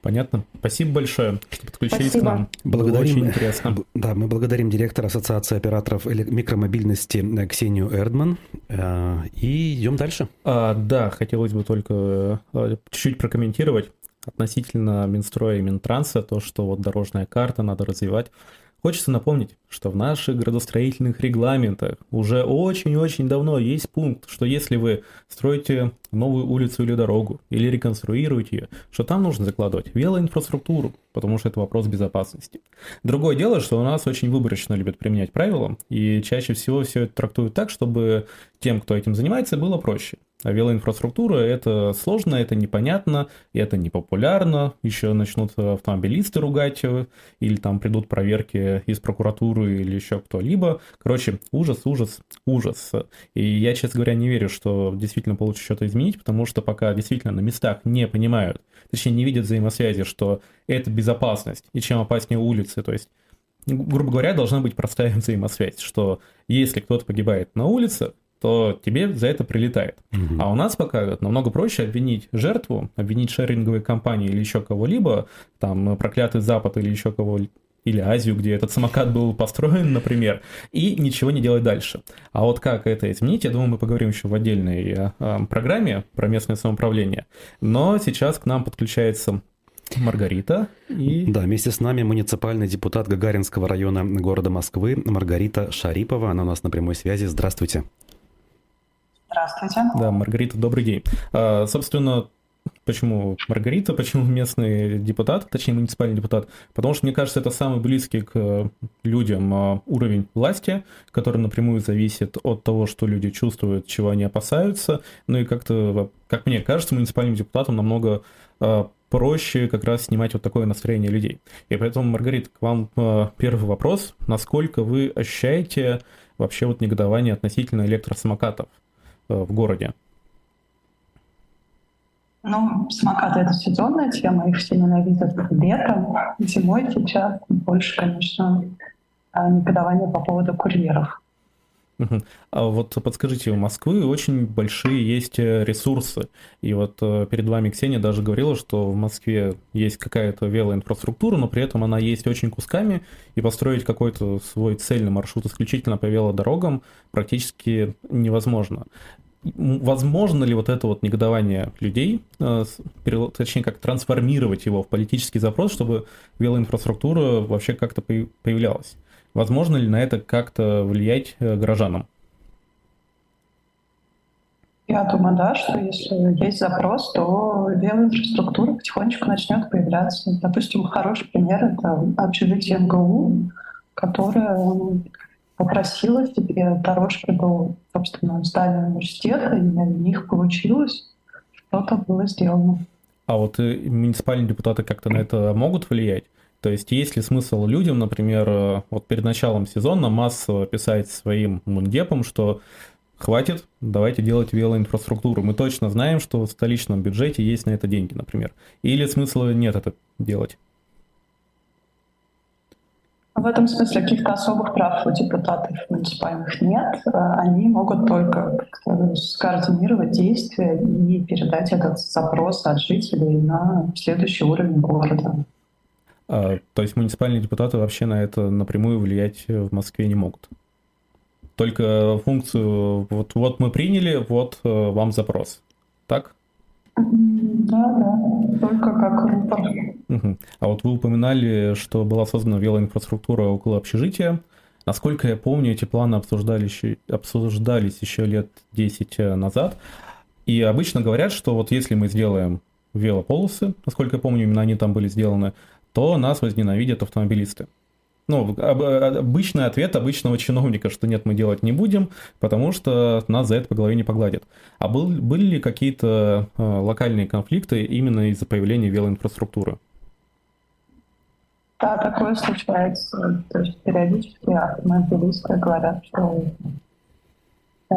Понятно. Спасибо большое, что подключились Спасибо. к нам. Благодарим, Было очень интересно. Да, мы благодарим директора Ассоциации операторов микромобильности э, Ксению Эрдман. Э, и идем дальше. А, да, хотелось бы только э, чуть-чуть прокомментировать относительно Минстроя и Минтранса, то, что вот дорожная карта надо развивать. Хочется напомнить, что в наших градостроительных регламентах уже очень-очень давно есть пункт, что если вы строите новую улицу или дорогу, или реконструируете ее, что там нужно закладывать велоинфраструктуру, потому что это вопрос безопасности. Другое дело, что у нас очень выборочно любят применять правила, и чаще всего все это трактуют так, чтобы тем, кто этим занимается, было проще. А велоинфраструктура – это сложно, это непонятно, это непопулярно. Еще начнут автомобилисты ругать, э, или там придут проверки из прокуратуры или еще кто-либо. Короче, ужас, ужас, ужас. И я, честно говоря, не верю, что действительно получится что-то изменить, потому что пока действительно на местах не понимают, точнее не видят взаимосвязи, что это безопасность, и чем опаснее улицы, то есть грубо говоря, должна быть простая [laughs] взаимосвязь, что если кто-то погибает на улице, то тебе за это прилетает. Угу. А у нас пока намного проще обвинить жертву, обвинить шеринговые компании или еще кого-либо, там проклятый Запад или еще кого или Азию, где этот самокат был построен, например, и ничего не делать дальше. А вот как это изменить, я думаю, мы поговорим еще в отдельной э, программе про местное самоуправление. Но сейчас к нам подключается Маргарита. И... Да, вместе с нами муниципальный депутат Гагаринского района города Москвы Маргарита Шарипова. Она у нас на прямой связи. Здравствуйте. Здравствуйте. Да, Маргарита, добрый день. А, собственно, почему Маргарита, почему местный депутат, точнее муниципальный депутат, потому что, мне кажется, это самый близкий к людям а, уровень власти, который напрямую зависит от того, что люди чувствуют, чего они опасаются, ну и как-то, как мне кажется, муниципальным депутатам намного а, проще как раз снимать вот такое настроение людей. И поэтому, Маргарита, к вам первый вопрос. Насколько вы ощущаете вообще вот негодование относительно электросамокатов? Э, в городе? Ну, самокаты — это сезонная тема, их все ненавидят летом, зимой сейчас больше, конечно, э, негодования по поводу курьеров. А вот подскажите, у Москвы очень большие есть э, ресурсы. И вот перед вами Ксения даже говорила, что в Москве есть какая-то велоинфраструктура, но при этом она есть очень кусками, и построить какой-то свой цельный маршрут исключительно по велодорогам практически невозможно. возможно ли вот это вот негодование людей, э, точнее, как трансформировать его в политический запрос, чтобы велоинфраструктура вообще как-то появлялась? Возможно ли на это как-то влиять э, горожанам? Я думаю, да, что если есть запрос, то велоинфраструктура потихонечку начнет появляться. Допустим, хороший пример — это общежитие МГУ, которое попросила себе дорожки до, собственно, здания университета, и на них получилось, что-то было сделано. А вот э, муниципальные депутаты как-то на это могут влиять? То есть есть ли смысл людям, например, э, вот перед началом сезона массово писать своим мундепам, что хватит, давайте делать велоинфраструктуру. Мы точно знаем, что в столичном бюджете есть на это деньги, например. Или смысла нет это делать? В этом смысле каких-то особых прав у депутатов муниципальных нет. Они могут только скоординировать действия и передать этот запрос от жителей на следующий уровень города. А, то есть муниципальные депутаты вообще на это напрямую влиять в Москве не могут? Только функцию вот, вот мы приняли, вот э, вам запрос. Так? Да, да, только как рупор. Угу. А вот вы упоминали, что была создана велоинфраструктура около общежития. Насколько я помню, эти планы обсуждались, обсуждались еще лет 10 э, назад. И обычно говорят, что вот если мы сделаем велополосы, насколько я помню, именно они там были сделаны, то нас возненавидят автомобилисты ну, обычный ответ обычного чиновника, что нет, мы делать не будем, потому что нас за это по голове не погладят. А был, были ли какие-то э, локальные конфликты именно из-за появления велоинфраструктуры? Да, такое случается. То есть периодически автомобилисты говорят, что э,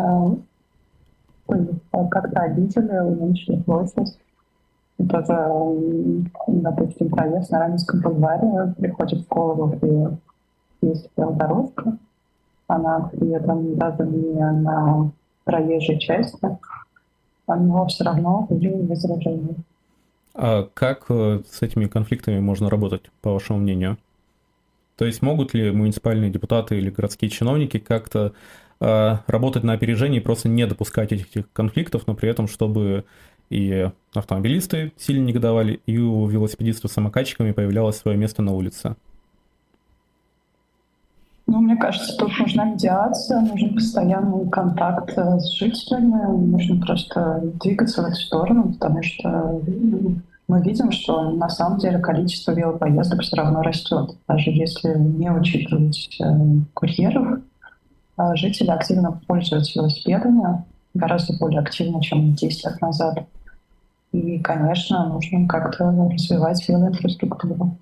как-то обидели, уменьшили площадь. Тоже, допустим, проезд на Раменском бульваре приходит в голову, где есть дорожка, она при этом даже не на проезжей части, но все равно были возражения. А как э, с этими конфликтами можно работать, по вашему мнению? То есть могут ли муниципальные депутаты или городские чиновники как-то э, работать на опережении и просто не допускать этих конфликтов, но при этом, чтобы и автомобилисты сильно негодовали, и у велосипедистов с самокатчиками появлялось свое место на улице. Ну, мне кажется, тут нужна медиация, нужен постоянный контакт э, с жителями, нужно просто двигаться в эту сторону, потому что ну, мы видим, что на самом деле количество велопоездок все равно растет. Даже если не учитывать э, курьеров, э, жители активно пользуются велосипедами, гораздо более активно, чем 10 лет назад. И, конечно, нужно как-то развивать велоинфраструктуру.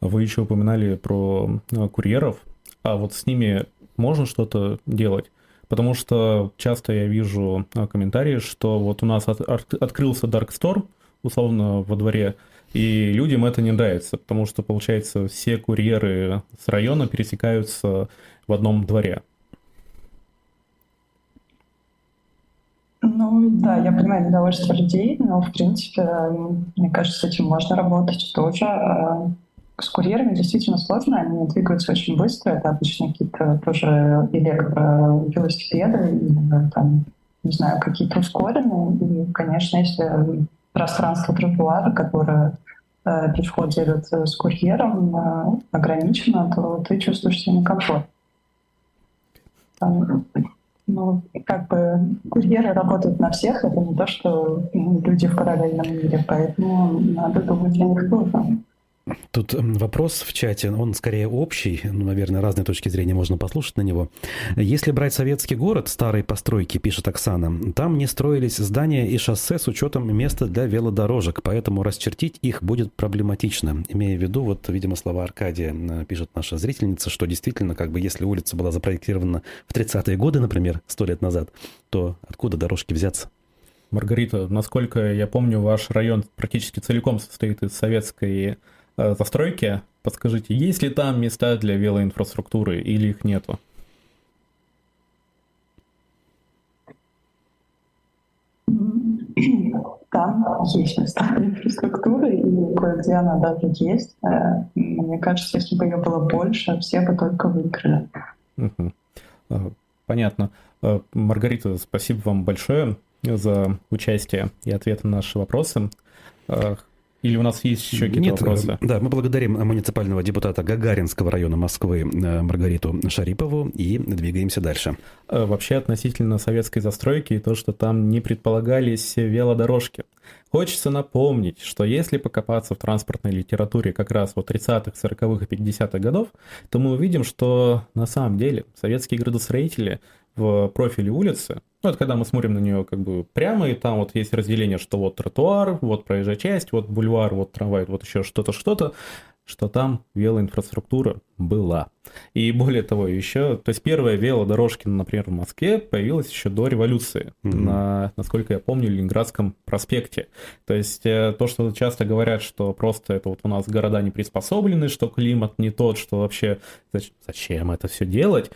Вы еще упоминали про э, курьеров, а вот с ними можно что-то делать? Потому что часто я вижу э, комментарии, что вот у нас от, от, открылся Dark Store, условно, во дворе, и людям это не нравится, потому что, получается, все курьеры с района пересекаются в одном дворе. Ну да, я понимаю недовольство людей, но в принципе, мне кажется, с этим можно работать тоже. А, с курьерами действительно сложно, они двигаются очень быстро. Это обычно какие-то тоже электровелосипеды или там, не знаю, какие-то ускоренные. И, конечно, если пространство тротуара, которое э, пешеход делит с курьером, э, ограничено, то ты чувствуешь себя некомфортно. Ну, как бы курьеры работают на всех, это не то, что люди в параллельном мире, поэтому надо думать о них тоже. Тут вопрос в чате, он скорее общий, ну, наверное, разные точки зрения можно послушать на него. Если брать советский город, старые постройки, пишет Оксана, там не строились здания и шоссе с учетом места для велодорожек, поэтому расчертить их будет проблематично. Имея в виду, вот, видимо, слова Аркадия, пишет наша зрительница, что действительно, как бы, если улица была запроектирована в 30-е годы, например, сто лет назад, то откуда дорожки взяться? Маргарита, насколько я помню, ваш район практически целиком состоит из советской застройки. Подскажите, есть ли там места для велоинфраструктуры или их нету? Там есть места для инфраструктуры, и кое-где она даже есть. Э, мне кажется, если бы ее было больше, все бы только выиграли. Угу. Понятно. Э, Маргарита, спасибо вам большое за участие и ответы на наши вопросы. Э, или у нас есть еще какие-то Нет, вопросы? Да, мы благодарим муниципального депутата Гагаринского района Москвы э, Маргариту Шарипову и двигаемся дальше. Вообще относительно советской застройки и то, что там не предполагались велодорожки. Хочется напомнить, что если покопаться в транспортной литературе как раз вот 30-х, 40-х и 50-х годов, то мы увидим, что на самом деле советские градостроители в профиле улицы, ну, это когда мы смотрим на нее как бы прямо, и там вот есть разделение, что вот тротуар, вот проезжая часть, вот бульвар, вот трамвай, вот еще что-то, что-то, что там велоинфраструктура была. И более того, еще, то есть первая велодорожка, например, в Москве появилась еще до революции, mm-hmm. на, насколько я помню, Ленинградском проспекте. То есть э, то, что часто говорят, что просто это вот у нас города не приспособлены, что климат не тот, что вообще зачем это все делать,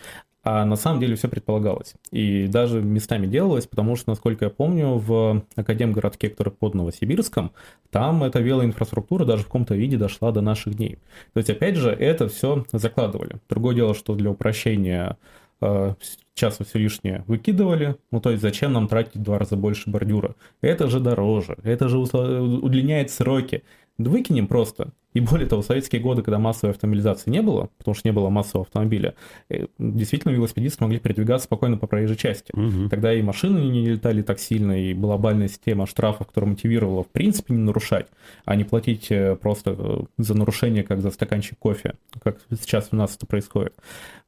а на самом деле все предполагалось. И даже местами делалось, потому что, насколько я помню, в Академгородке, который под Новосибирском, там эта велоинфраструктура даже в каком-то виде дошла до наших дней. То есть, опять же, это все закладывали. Другое дело, что для упрощения э, часа все лишнее выкидывали. Ну, то есть, зачем нам тратить в два раза больше бордюра? Это же дороже, это же удлиняет сроки. Да выкинем просто. И более того, в советские годы, когда массовой автомобилизации не было, потому что не было массового автомобиля, э, действительно велосипедисты могли передвигаться спокойно по проезжей части. Угу. Тогда и машины не летали так сильно, и была бальная система штрафов, которая мотивировала в принципе не нарушать, а не платить э, просто э, за нарушение, как за стаканчик кофе, как сейчас у нас это происходит.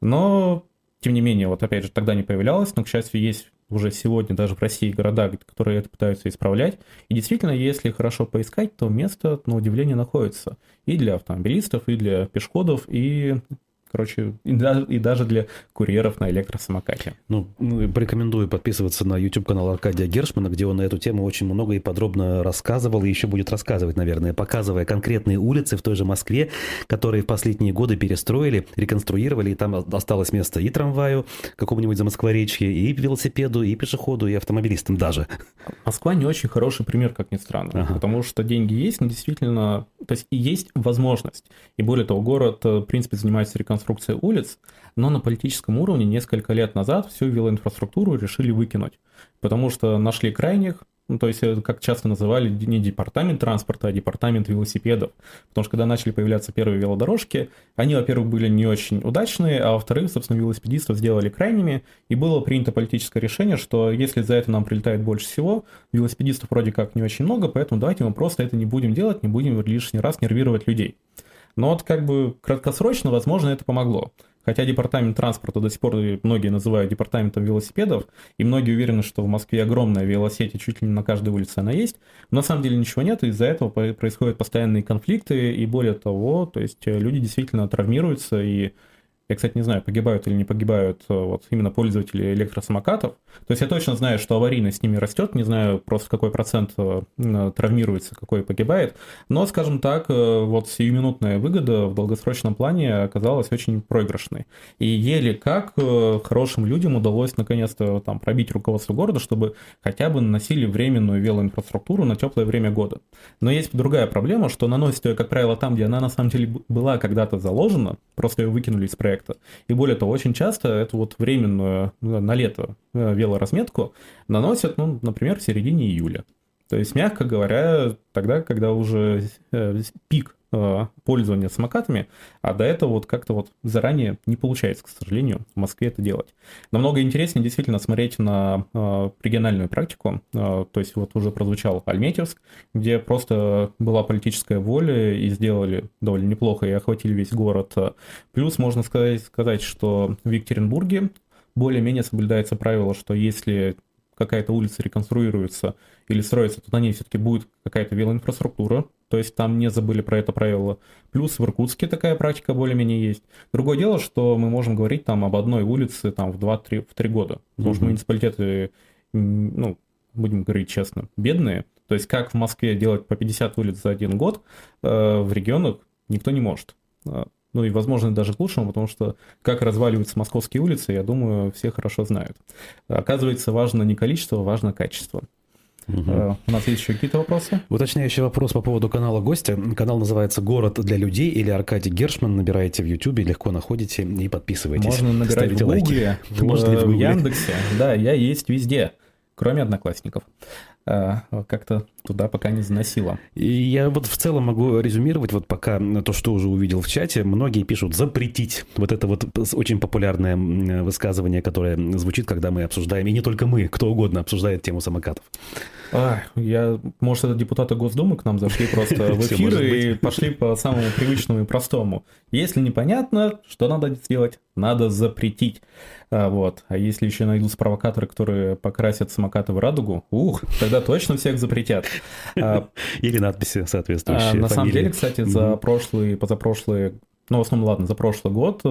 Но тем не менее, вот опять же, тогда не появлялось, но, к счастью, есть уже сегодня даже в России города, которые это пытаются исправлять. И действительно, если хорошо поискать, то место, на удивление, находится и для автомобилистов, и для пешеходов, и Короче, и даже, и даже для курьеров на электросамокате. Ну, порекомендую подписываться на YouTube-канал Аркадия Гершмана, где он на эту тему очень много и подробно рассказывал, и еще будет рассказывать, наверное, показывая конкретные улицы в той же Москве, которые в последние годы перестроили, реконструировали, и там осталось место и трамваю какому-нибудь за Москворечье, и велосипеду, и пешеходу, и автомобилистам даже. Москва не очень хороший пример, как ни странно, ага. потому что деньги есть, но действительно, то есть есть возможность. И более того, город, в принципе, занимается реконструкцией реконструкции улиц, но на политическом уровне несколько лет назад всю велоинфраструктуру решили выкинуть, потому что нашли крайних, ну, то есть, э, как часто называли, не департамент транспорта, а департамент велосипедов. Потому что когда начали появляться первые велодорожки, они, во-первых, были не очень удачные, а во-вторых, собственно, велосипедистов сделали крайними, и было принято политическое решение, что если за это нам прилетает больше всего, велосипедистов вроде как не очень много, поэтому давайте мы просто это не будем делать, не будем лишний раз нервировать людей. Но вот как бы краткосрочно, возможно, это помогло. Хотя департамент транспорта до сих пор многие называют департаментом велосипедов, и многие уверены, что в Москве огромная велосеть, и чуть ли не на каждой улице она есть. Но на самом деле ничего нет, и из-за этого происходят постоянные конфликты, и более того, то есть э, люди действительно травмируются, и я, кстати, не знаю, погибают или не погибают э, вот именно пользователи электросамокатов. То есть я точно знаю, что аварийность с ними растет, не знаю просто какой процент э, травмируется, какой погибает. Но, скажем так, э, вот сиюминутная выгода в долгосрочном плане оказалась очень проигрышной. И еле как хорошим людям удалось наконец-то там пробить руководство города, чтобы хотя бы наносили временную велоинфраструктуру на теплое время года. Но есть другая проблема, что наносят ее, как правило, там, где она на самом деле была когда-то заложена, просто ее выкинули из проекта проекта. И более того, очень часто эту вот временную ну, на лето э, велоразметку наносят, ну, например, в середине июля. То есть, мягко говоря, тогда, когда уже э, пик пользования самокатами, а до этого вот как-то вот заранее не получается, к сожалению, в Москве это делать. Намного интереснее действительно смотреть на э, региональную практику, э, то есть вот уже прозвучал Альметьевск, где просто была политическая воля и сделали довольно неплохо и охватили весь город. Плюс можно сказать, сказать что в Екатеринбурге более-менее соблюдается правило, что если какая-то улица реконструируется или строится, то на ней все-таки будет какая-то велоинфраструктура, то есть там не забыли про это правило. Плюс в Иркутске такая практика более-менее есть. Другое дело, что мы можем говорить там об одной улице там в 2-3 в 3 года, потому угу. что муниципалитеты, ну, будем говорить честно, бедные. То есть как в Москве делать по 50 улиц за один год, э, в регионах никто не может. Э, ну и, возможно, даже к лучшему, потому что как разваливаются московские улицы, я думаю, все хорошо знают. Оказывается, важно не количество, важно качество. Угу. У нас есть еще какие-то вопросы? Уточняющий вопрос по поводу канала гостя. Канал называется «Город для людей» или Аркадий Гершман. Набираете в Ютубе, легко находите и подписывайтесь. Можно набирать в Гугле, [laughs] в, в Яндексе. Да, я есть везде, кроме Одноклассников. А, как-то туда пока не заносило. И я вот в целом могу резюмировать, вот пока то, что уже увидел в чате, многие пишут «запретить». Вот это вот очень популярное высказывание, которое звучит, когда мы обсуждаем, и не только мы, кто угодно обсуждает тему самокатов. А, я, может, это депутаты Госдумы к нам зашли просто [laughs] в эфир и пошли по самому привычному и простому. Если непонятно, что надо сделать? Надо запретить. А, вот. А если еще найдутся провокаторы, которые покрасят самокаты в радугу, ух, тогда точно всех запретят. А, Или надписи соответствующие. А, на самом деле, кстати, за прошлый, позапрошлый, ну, в основном, ладно, за прошлый год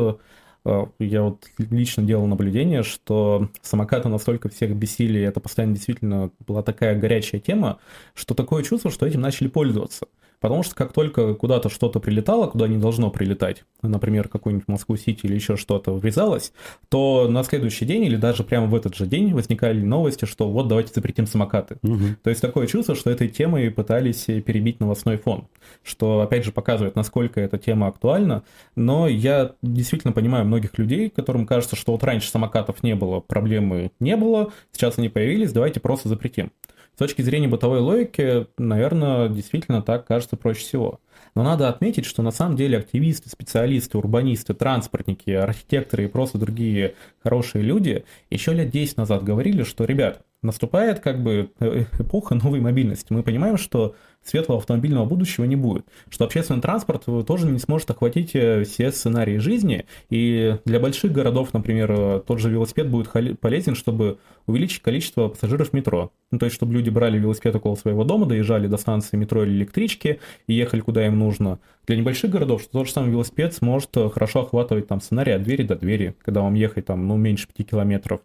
э, я вот лично делал наблюдение, что самокаты настолько всех бесили, это постоянно действительно была такая горячая тема, что такое чувство, что этим начали пользоваться. Потому что как только куда-то что-то прилетало, куда не должно прилетать, например, какой-нибудь Москву-Сити или еще что-то врезалось, то на следующий день или даже прямо в этот же день возникали новости, что вот давайте запретим самокаты. Угу. То есть такое чувство, что этой темой пытались перебить новостной фон, что опять же показывает, насколько эта тема актуальна. Но я действительно понимаю многих людей, которым кажется, что вот раньше самокатов не было, проблемы не было, сейчас они появились, давайте просто запретим. Точки зрения бытовой логики, наверное, действительно так кажется проще всего. Но надо отметить, что на самом деле активисты, специалисты, урбанисты, транспортники, архитекторы и просто другие хорошие люди еще лет 10 назад говорили, что, ребят, наступает как бы э, эпоха новой мобильности. Мы понимаем, что светлого автомобильного будущего не будет, что общественный транспорт тоже не сможет охватить э, все сценарии жизни, и для больших городов, например, э, тот же велосипед будет полезен, чтобы увеличить количество пассажиров метро. Ну, то есть, чтобы люди брали велосипед около своего дома, доезжали до станции метро или электрички и ехали куда им нужно. Для небольших городов, что тот же самый велосипед сможет хорошо охватывать там сценарий от двери до двери, когда вам ехать там, ну, меньше 5 километров.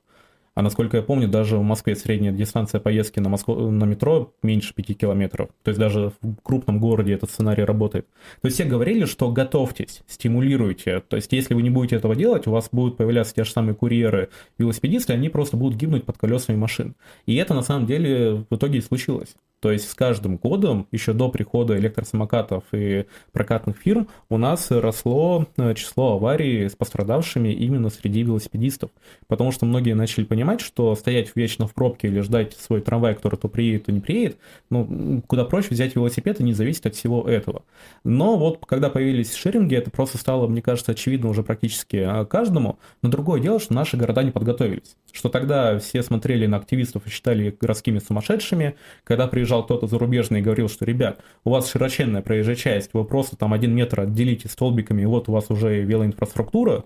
А насколько я помню, даже в Москве средняя дистанция поездки на, Москву, на метро меньше 5 километров. То есть даже в крупном городе этот сценарий работает. То есть все говорили, что готовьтесь, стимулируйте. То есть если вы не будете этого делать, у вас будут появляться те же самые курьеры, велосипедисты, они просто будут гибнуть под колесами машин. И это на самом деле в итоге и случилось. То есть с каждым годом, еще до прихода электросамокатов и прокатных фирм, у нас росло э, число аварий с пострадавшими именно среди велосипедистов. Потому что многие начали понимать, что стоять вечно в пробке или ждать свой трамвай, который то приедет, то не приедет, ну, куда проще взять велосипед и не зависеть от всего этого. Но вот когда появились шеринги, это просто стало, мне кажется, очевидно уже практически а, каждому. Но другое дело, что наши города не подготовились. Что тогда все смотрели на активистов и считали городскими сумасшедшими, когда приезжал приезжал кто-то зарубежный и говорил, что, ребят, у вас широченная проезжая часть, вы просто там один метр отделите столбиками, и вот у вас уже велоинфраструктура,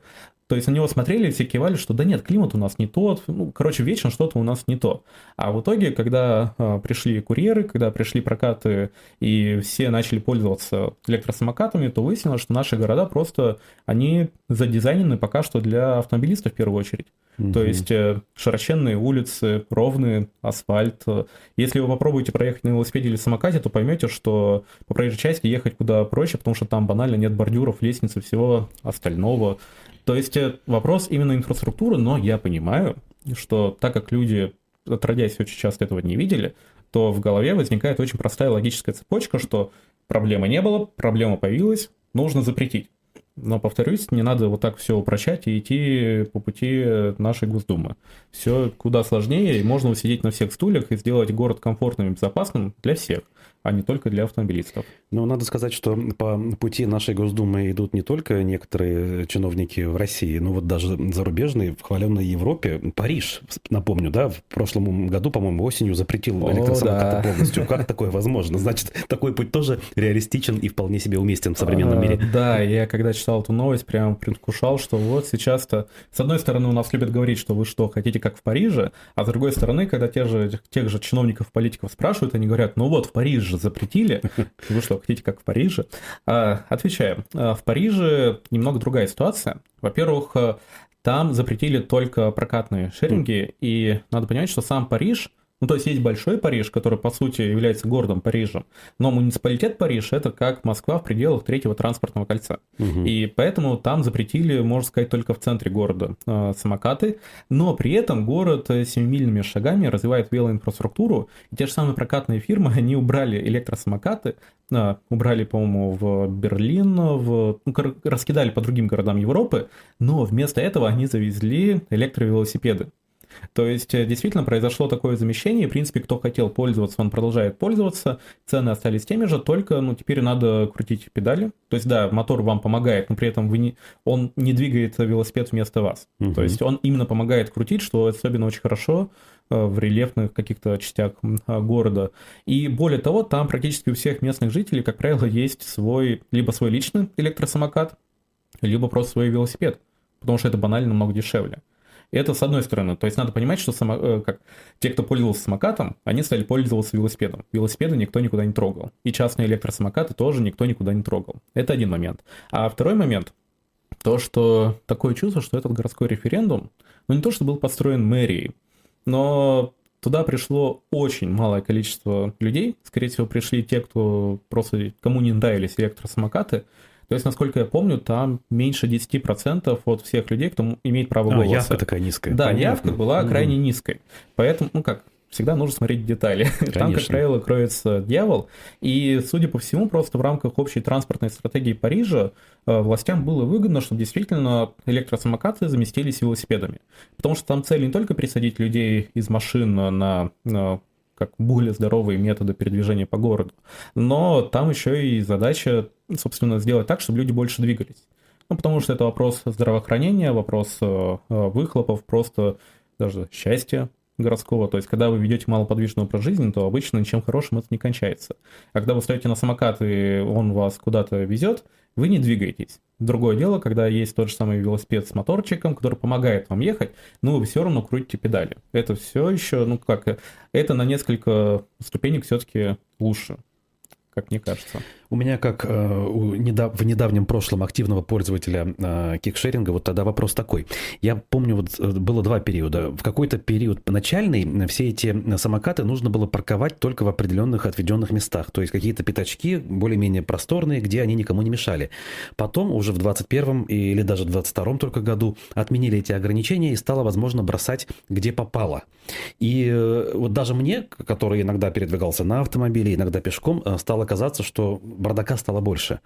то есть на него смотрели и все кивали, что да нет, климат у нас не тот, ну, короче, вечно что-то у нас не то. А в итоге, когда а, пришли курьеры, когда пришли прокаты и все начали пользоваться электросамокатами, то выяснилось, что наши города просто, они задизайнены пока что для автомобилистов в первую очередь. Угу. То есть э, широченные улицы, ровный асфальт. Если вы попробуете проехать на велосипеде или самокате, то поймете, что по проезжей части ехать куда проще, потому что там банально нет бордюров, лестницы, всего остального. То есть э, вопрос именно инфраструктуры, но я понимаю, что так как люди, отродясь, очень часто этого не видели, то в голове возникает очень простая логическая цепочка, что проблемы не было, проблема появилась, нужно запретить. Но, повторюсь, не надо вот так все упрощать и идти по пути нашей Госдумы. Все куда сложнее, и можно усидеть на всех стульях и сделать город комфортным и безопасным для всех а не только для автомобилистов. Но надо сказать, что по пути нашей Госдумы идут не только некоторые чиновники в России, но вот даже зарубежные, в хваленной Европе. Париж, напомню, да, в прошлом году, по-моему, осенью запретил электросамокаты да. полностью. Как такое возможно? Значит, такой путь тоже реалистичен и вполне себе уместен в современном мире. А, да, я когда читал эту новость, прям предвкушал, что вот сейчас-то... С одной стороны, у нас любят говорить, что вы что, хотите как в Париже, а с другой стороны, когда те же, тех же чиновников, политиков спрашивают, они говорят, ну вот, в Париже же запретили. [laughs] Вы что, хотите как в Париже? А, отвечаю. А, в Париже немного другая ситуация. Во-первых, э, там запретили только прокатные шеринги, и надо понимать, что сам Париж Ну, то есть есть большой Париж, который, по сути, является городом Парижем, но муниципалитет Париж – это как Москва в пределах третьего транспортного кольца. Угу. И поэтому там запретили, можно сказать, только в центре города э, самокаты, но при этом город семимильными шагами развивает велоинфраструктуру, и те же самые прокатные фирмы, [laughs] они убрали электросамокаты, э, убрали, по-моему, в Берлин, в, ну, раскидали по другим городам Европы, но вместо этого они завезли электровелосипеды. То есть э, действительно произошло такое замещение, в принципе, кто хотел пользоваться, он продолжает пользоваться, цены остались теми же, только ну, теперь надо крутить педали. То есть да, мотор вам помогает, но при этом вы не, он не двигает велосипед вместо вас. Угу. То есть он именно помогает крутить, что особенно очень хорошо э, в рельефных каких-то частях а, города. И более того, там практически у всех местных жителей, как правило, есть свой, либо свой личный электросамокат, либо просто свой велосипед, потому что это банально намного дешевле. Это с одной стороны. То есть надо понимать, что само, э, как, те, кто пользовался самокатом, они стали пользоваться велосипедом. Велосипеды никто никуда не трогал. И частные электросамокаты тоже никто никуда не трогал. Это один момент. А второй момент, то, что такое чувство, что этот городской референдум, ну не то, что был построен мэрией, но туда пришло очень малое количество людей. Скорее всего, пришли те, кто просто, кому не нравились электросамокаты, то есть, насколько я помню, там меньше 10% от всех людей, кто имеет право голоса. А, явка такая низкая. Да, Понятно. явка была mm крайне низкой. Поэтому, ну как, всегда нужно смотреть детали. Конечно. [laughs] Там, как правило, кроется дьявол. И, судя по всему, просто в рамках общей транспортной стратегии Парижа э, властям было выгодно, чтобы действительно электросамокаты заместились велосипедами. Потому что там цель не только пересадить людей из машин на, на как более здоровые методы передвижения по городу. Но там еще и задача, собственно, сделать так, чтобы люди больше двигались. Ну, потому что это вопрос здравоохранения, вопрос э, выхлопов, просто даже счастья городского. То есть, когда вы ведете малоподвижный образ жизни, то обычно ничем хорошим это не кончается. А когда вы стоите на самокат, и он вас куда-то везет, вы не двигаетесь. Другое дело, когда есть тот же самый велосипед с моторчиком, который помогает вам ехать, но вы все равно крутите педали. Это все еще, ну как, это на несколько ступенек все-таки лучше как мне кажется. У меня, как э, у недав... в недавнем прошлом активного пользователя э, кикшеринга, вот тогда вопрос такой. Я помню, вот э, было два периода. В какой-то период начальный все эти самокаты нужно было парковать только в определенных отведенных местах. То есть какие-то пятачки более-менее просторные, где они никому не мешали. Потом уже в 21 или даже в 22 только году отменили эти ограничения и стало возможно бросать где попало. И э, вот даже мне, который иногда передвигался на автомобиле, иногда пешком, э, стало казаться, что бардака стало больше.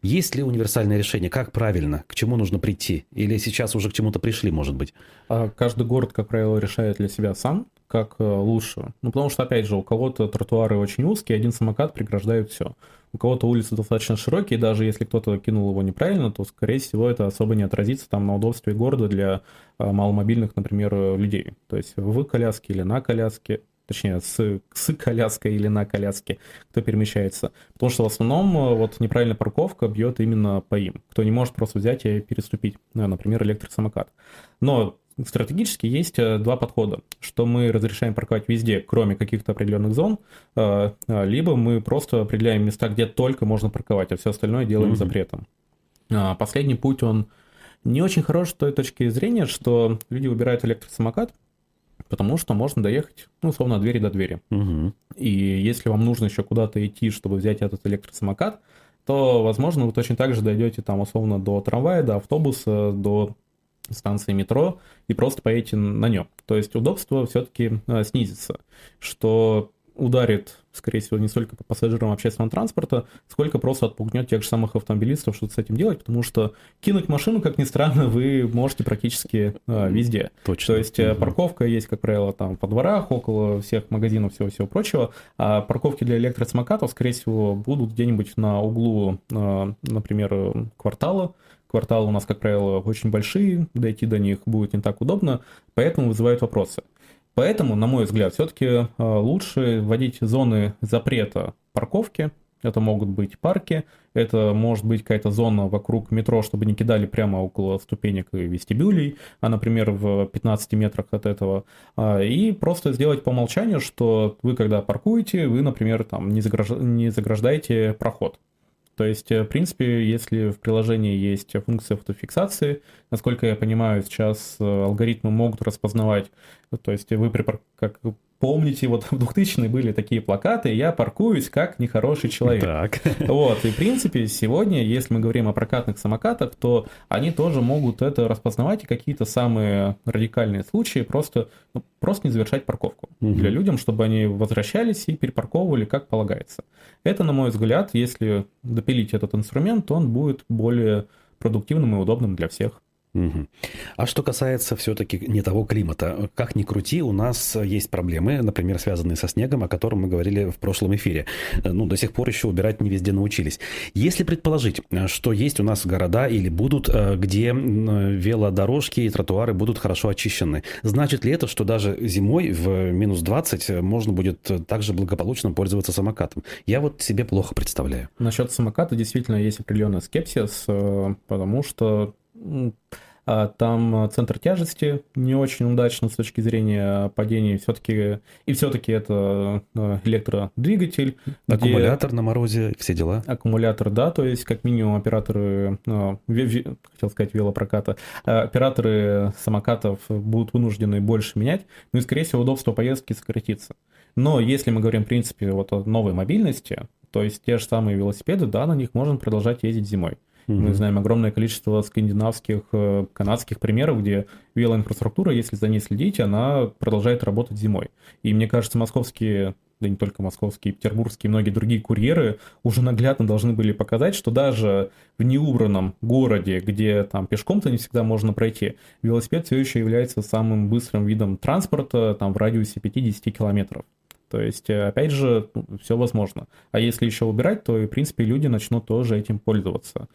Есть ли универсальное решение? Как правильно? К чему нужно прийти? Или сейчас уже к чему-то пришли, может быть? А каждый город, как правило, решает для себя сам, как э, лучше. Ну, потому что, опять же, у кого-то тротуары очень узкие, один самокат преграждает все. У кого-то улицы достаточно широкие, и даже если кто-то кинул его неправильно, то, скорее всего, это особо не отразится там на удобстве города для э, маломобильных, например, людей. То есть в коляске или на коляске, точнее, с, с коляской или на коляске, кто перемещается. Потому что в основном э, вот неправильная парковка бьет именно по им. Кто не может просто взять и переступить, э, например, электросамокат. Но стратегически есть э, два подхода, что мы разрешаем парковать везде, кроме каких-то определенных зон, либо мы просто определяем места, где только можно парковать, а все остальное делаем mm-hmm. запретом. А, последний путь, он не очень хорош с той точки зрения, что люди выбирают электросамокат, потому что можно доехать, ну, условно, от двери до двери. Угу. И если вам нужно еще куда-то идти, чтобы взять этот электросамокат, то, возможно, вы точно так же дойдете там, условно, до трамвая, до автобуса, до станции метро и просто поедете на нем. То есть удобство все-таки э, снизится, что ударит, скорее всего, не столько по пассажирам общественного транспорта, сколько просто отпугнет тех же самых автомобилистов, что с этим делать, потому что кинуть машину, как ни странно, вы можете практически а, везде. Точно. То есть угу. парковка есть, как правило, там по дворах, около всех магазинов, всего-всего прочего, а парковки для электросамокатов, скорее всего, будут где-нибудь на углу, а, например, квартала, Кварталы у нас, как правило, очень большие, дойти до них будет не так удобно, поэтому вызывают вопросы. Поэтому, на мой взгляд, все-таки э, лучше вводить зоны запрета парковки. Это могут быть парки, это может быть какая-то зона вокруг метро, чтобы не кидали прямо около ступенек и вестибюлей, а, например, в 15 метрах от этого. А, и просто сделать по умолчанию, что вы, когда паркуете, вы, например, там не, заграждаете проход. То есть, э, в принципе, если в приложении есть функция фотофиксации, насколько я понимаю, сейчас э, алгоритмы могут распознавать, то есть вы как помните, вот в 2000-е были такие плакаты «Я паркуюсь как нехороший человек». Так. Вот, и в принципе сегодня, если мы говорим о прокатных самокатах, то они тоже могут это распознавать и какие-то самые радикальные случаи просто, ну, просто не завершать парковку угу. для людям, чтобы они возвращались и перепарковывали как полагается. Это, на мой взгляд, если допилить этот инструмент, то он будет более продуктивным и удобным для всех. Угу. А что касается все-таки не того климата, как ни крути, у нас есть проблемы, например, связанные со снегом, о котором мы говорили в прошлом эфире. Ну, до сих пор еще убирать не везде научились. Если предположить, что есть у нас города или будут, э, где велодорожки и тротуары будут хорошо очищены, значит ли это, что даже зимой в минус 20 можно будет также благополучно пользоваться самокатом? Я вот себе плохо представляю. Насчет самоката действительно есть определенный скепсис, э, потому что там центр тяжести не очень удачно с точки зрения падения. Все-таки и все-таки это э, электродвигатель. Аккумулятор на морозе, все дела. Аккумулятор, да, то есть как минимум операторы, хотел сказать велопроката, операторы самокатов будут вынуждены больше менять, ну и скорее всего удобство поездки сократится. Но если мы говорим в принципе вот о новой мобильности, то есть те же самые велосипеды, да, на них можно продолжать ездить зимой. Mm-hmm. Мы знаем огромное количество скандинавских, э, канадских примеров, где велоинфраструктура, если за ней следить, она продолжает работать зимой. И мне кажется, московские да не только московские, петербургские и многие другие курьеры уже наглядно должны были показать, что даже в неубранном городе, где там пешком-то не всегда можно пройти, велосипед все еще является самым быстрым видом транспорта там в радиусе 50 километров. То есть, э, опять же, все возможно. А если еще убирать, то, в принципе, люди начнут тоже этим пользоваться.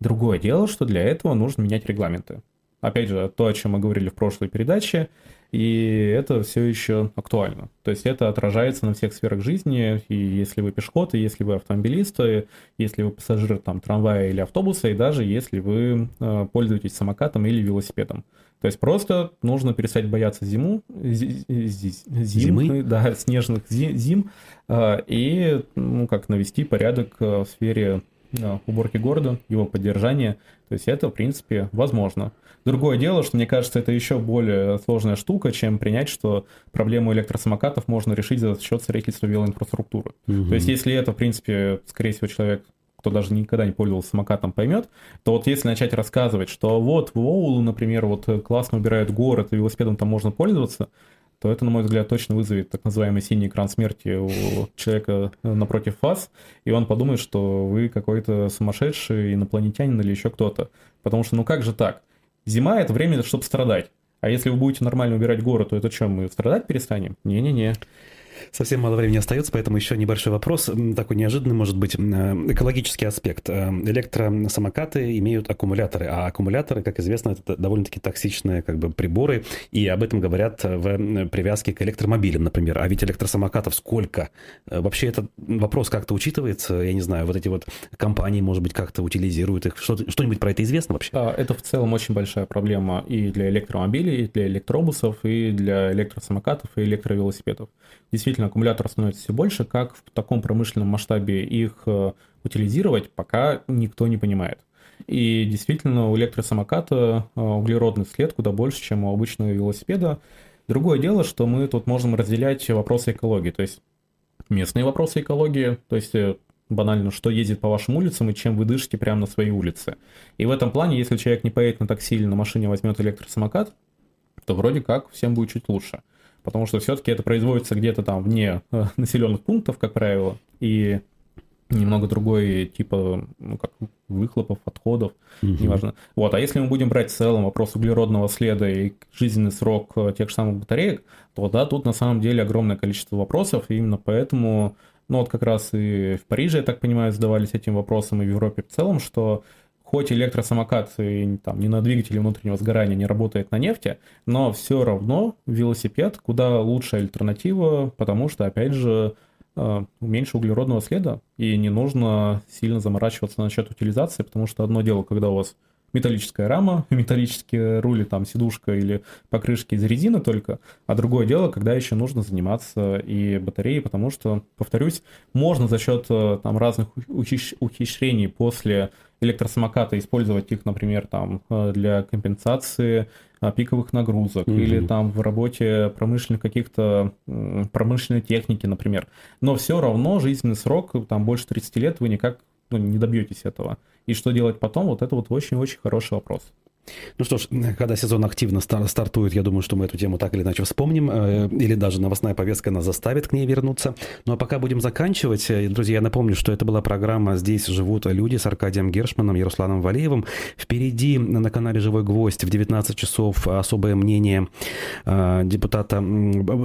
Другое дело, что для этого нужно менять регламенты. Опять же, то, о чем мы говорили в прошлой передаче, и это все еще актуально. То есть это отражается на всех сферах жизни, и если вы пешеход, и если вы автомобилист, и если вы пассажир там, трамвая или автобуса, и даже если вы э, пользуетесь самокатом или велосипедом. То есть просто нужно перестать бояться зиму, зим, Зимы? да, снежных зим, э, и ну, как навести порядок в сфере уборки города, его поддержания. То есть это, в принципе, возможно. Другое дело, что мне кажется, это еще более сложная штука, чем принять, что проблему электросамокатов можно решить за счет строительства велоинфраструктуры. Угу. То есть если это, в принципе, скорее всего, человек кто даже никогда не пользовался самокатом, поймет, то вот если начать рассказывать, что вот в Оулу, например, вот классно убирают город, и велосипедом там можно пользоваться, то это, на мой взгляд, точно вызовет так называемый синий экран смерти у человека напротив вас, и он подумает, что вы какой-то сумасшедший инопланетянин или еще кто-то. Потому что, ну как же так? Зима — это время, чтобы страдать. А если вы будете нормально убирать город, то это что, мы страдать перестанем? Не-не-не. Совсем мало времени остается, поэтому еще небольшой вопрос, такой неожиданный может быть. Э, экологический аспект. Э, электросамокаты имеют аккумуляторы, а аккумуляторы, как известно, это довольно-таки токсичные как бы, приборы, и об этом говорят в привязке к электромобилям, например. А ведь электросамокатов сколько? Э, вообще этот вопрос как-то учитывается? Я не знаю, вот эти вот компании, может быть, как-то утилизируют их? Что-нибудь про это известно вообще? Это в целом очень большая проблема и для электромобилей, и для электробусов, и для электросамокатов, и электровелосипедов. Действительно, действительно аккумуляторов становится все больше, как в таком промышленном масштабе их э, утилизировать, пока никто не понимает. И действительно, у электросамоката э, углеродный след куда больше, чем у обычного велосипеда. Другое дело, что мы тут можем разделять вопросы экологии, то есть местные вопросы экологии, то есть э, банально, что ездит по вашим улицам и чем вы дышите прямо на своей улице. И в этом плане, если человек не поедет на такси или на машине возьмет электросамокат, то вроде как всем будет чуть лучше потому что все-таки это производится где-то там вне э, населенных пунктов, как правило, и немного другой типа ну, как выхлопов, отходов, угу. неважно. Вот, а если мы будем брать в целом вопрос углеродного следа и жизненный срок э, тех же самых батареек, то да, тут на самом деле огромное количество вопросов, и именно поэтому, ну вот как раз и в Париже, я так понимаю, задавались этим вопросом, и в Европе в целом, что хоть электросамокат и, там, не на двигателе внутреннего сгорания не работает на нефти, но все равно велосипед куда лучшая альтернатива, потому что, опять же, э, меньше углеродного следа, и не нужно сильно заморачиваться насчет утилизации, потому что одно дело, когда у вас металлическая рама, [laughs] металлические рули, там сидушка или покрышки из резины только, а другое дело, когда еще нужно заниматься и батареей, потому что, повторюсь, можно за счет э, там разных ухищрений после электросамоката использовать их, например, там э, для компенсации э, пиковых нагрузок mm-hmm. или там в работе промышленных каких-то промышленной техники, например. Но все равно жизненный срок, там больше 30 лет, вы никак ну, не добьетесь этого. И что делать потом, вот это вот очень-очень хороший вопрос. Ну что ж, когда сезон активно стар- стартует, я думаю, что мы эту тему так или иначе вспомним, э, или даже новостная повестка нас заставит к ней вернуться. Ну а пока будем заканчивать, э, друзья, я напомню, что это была программа «Здесь живут люди» с Аркадием Гершманом и Русланом Валеевым. Впереди на канале «Живой гвоздь» в 19 часов особое мнение э, депутата,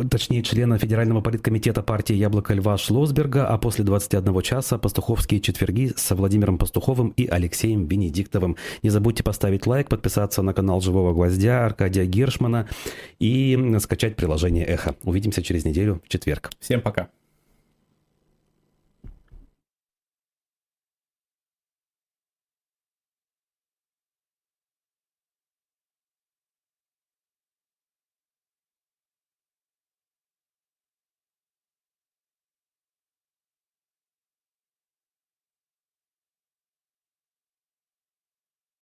точнее члена Федерального политкомитета партии «Яблоко Льва» Шлосберга, а после 21 часа «Пастуховские четверги» со Владимиром Пастуховым и Алексеем Венедиктовым. Не забудьте поставить лайк, подписаться подписаться на канал «Живого гвоздя» Аркадия Гершмана и скачать приложение «Эхо». Увидимся через неделю в четверг. Всем пока.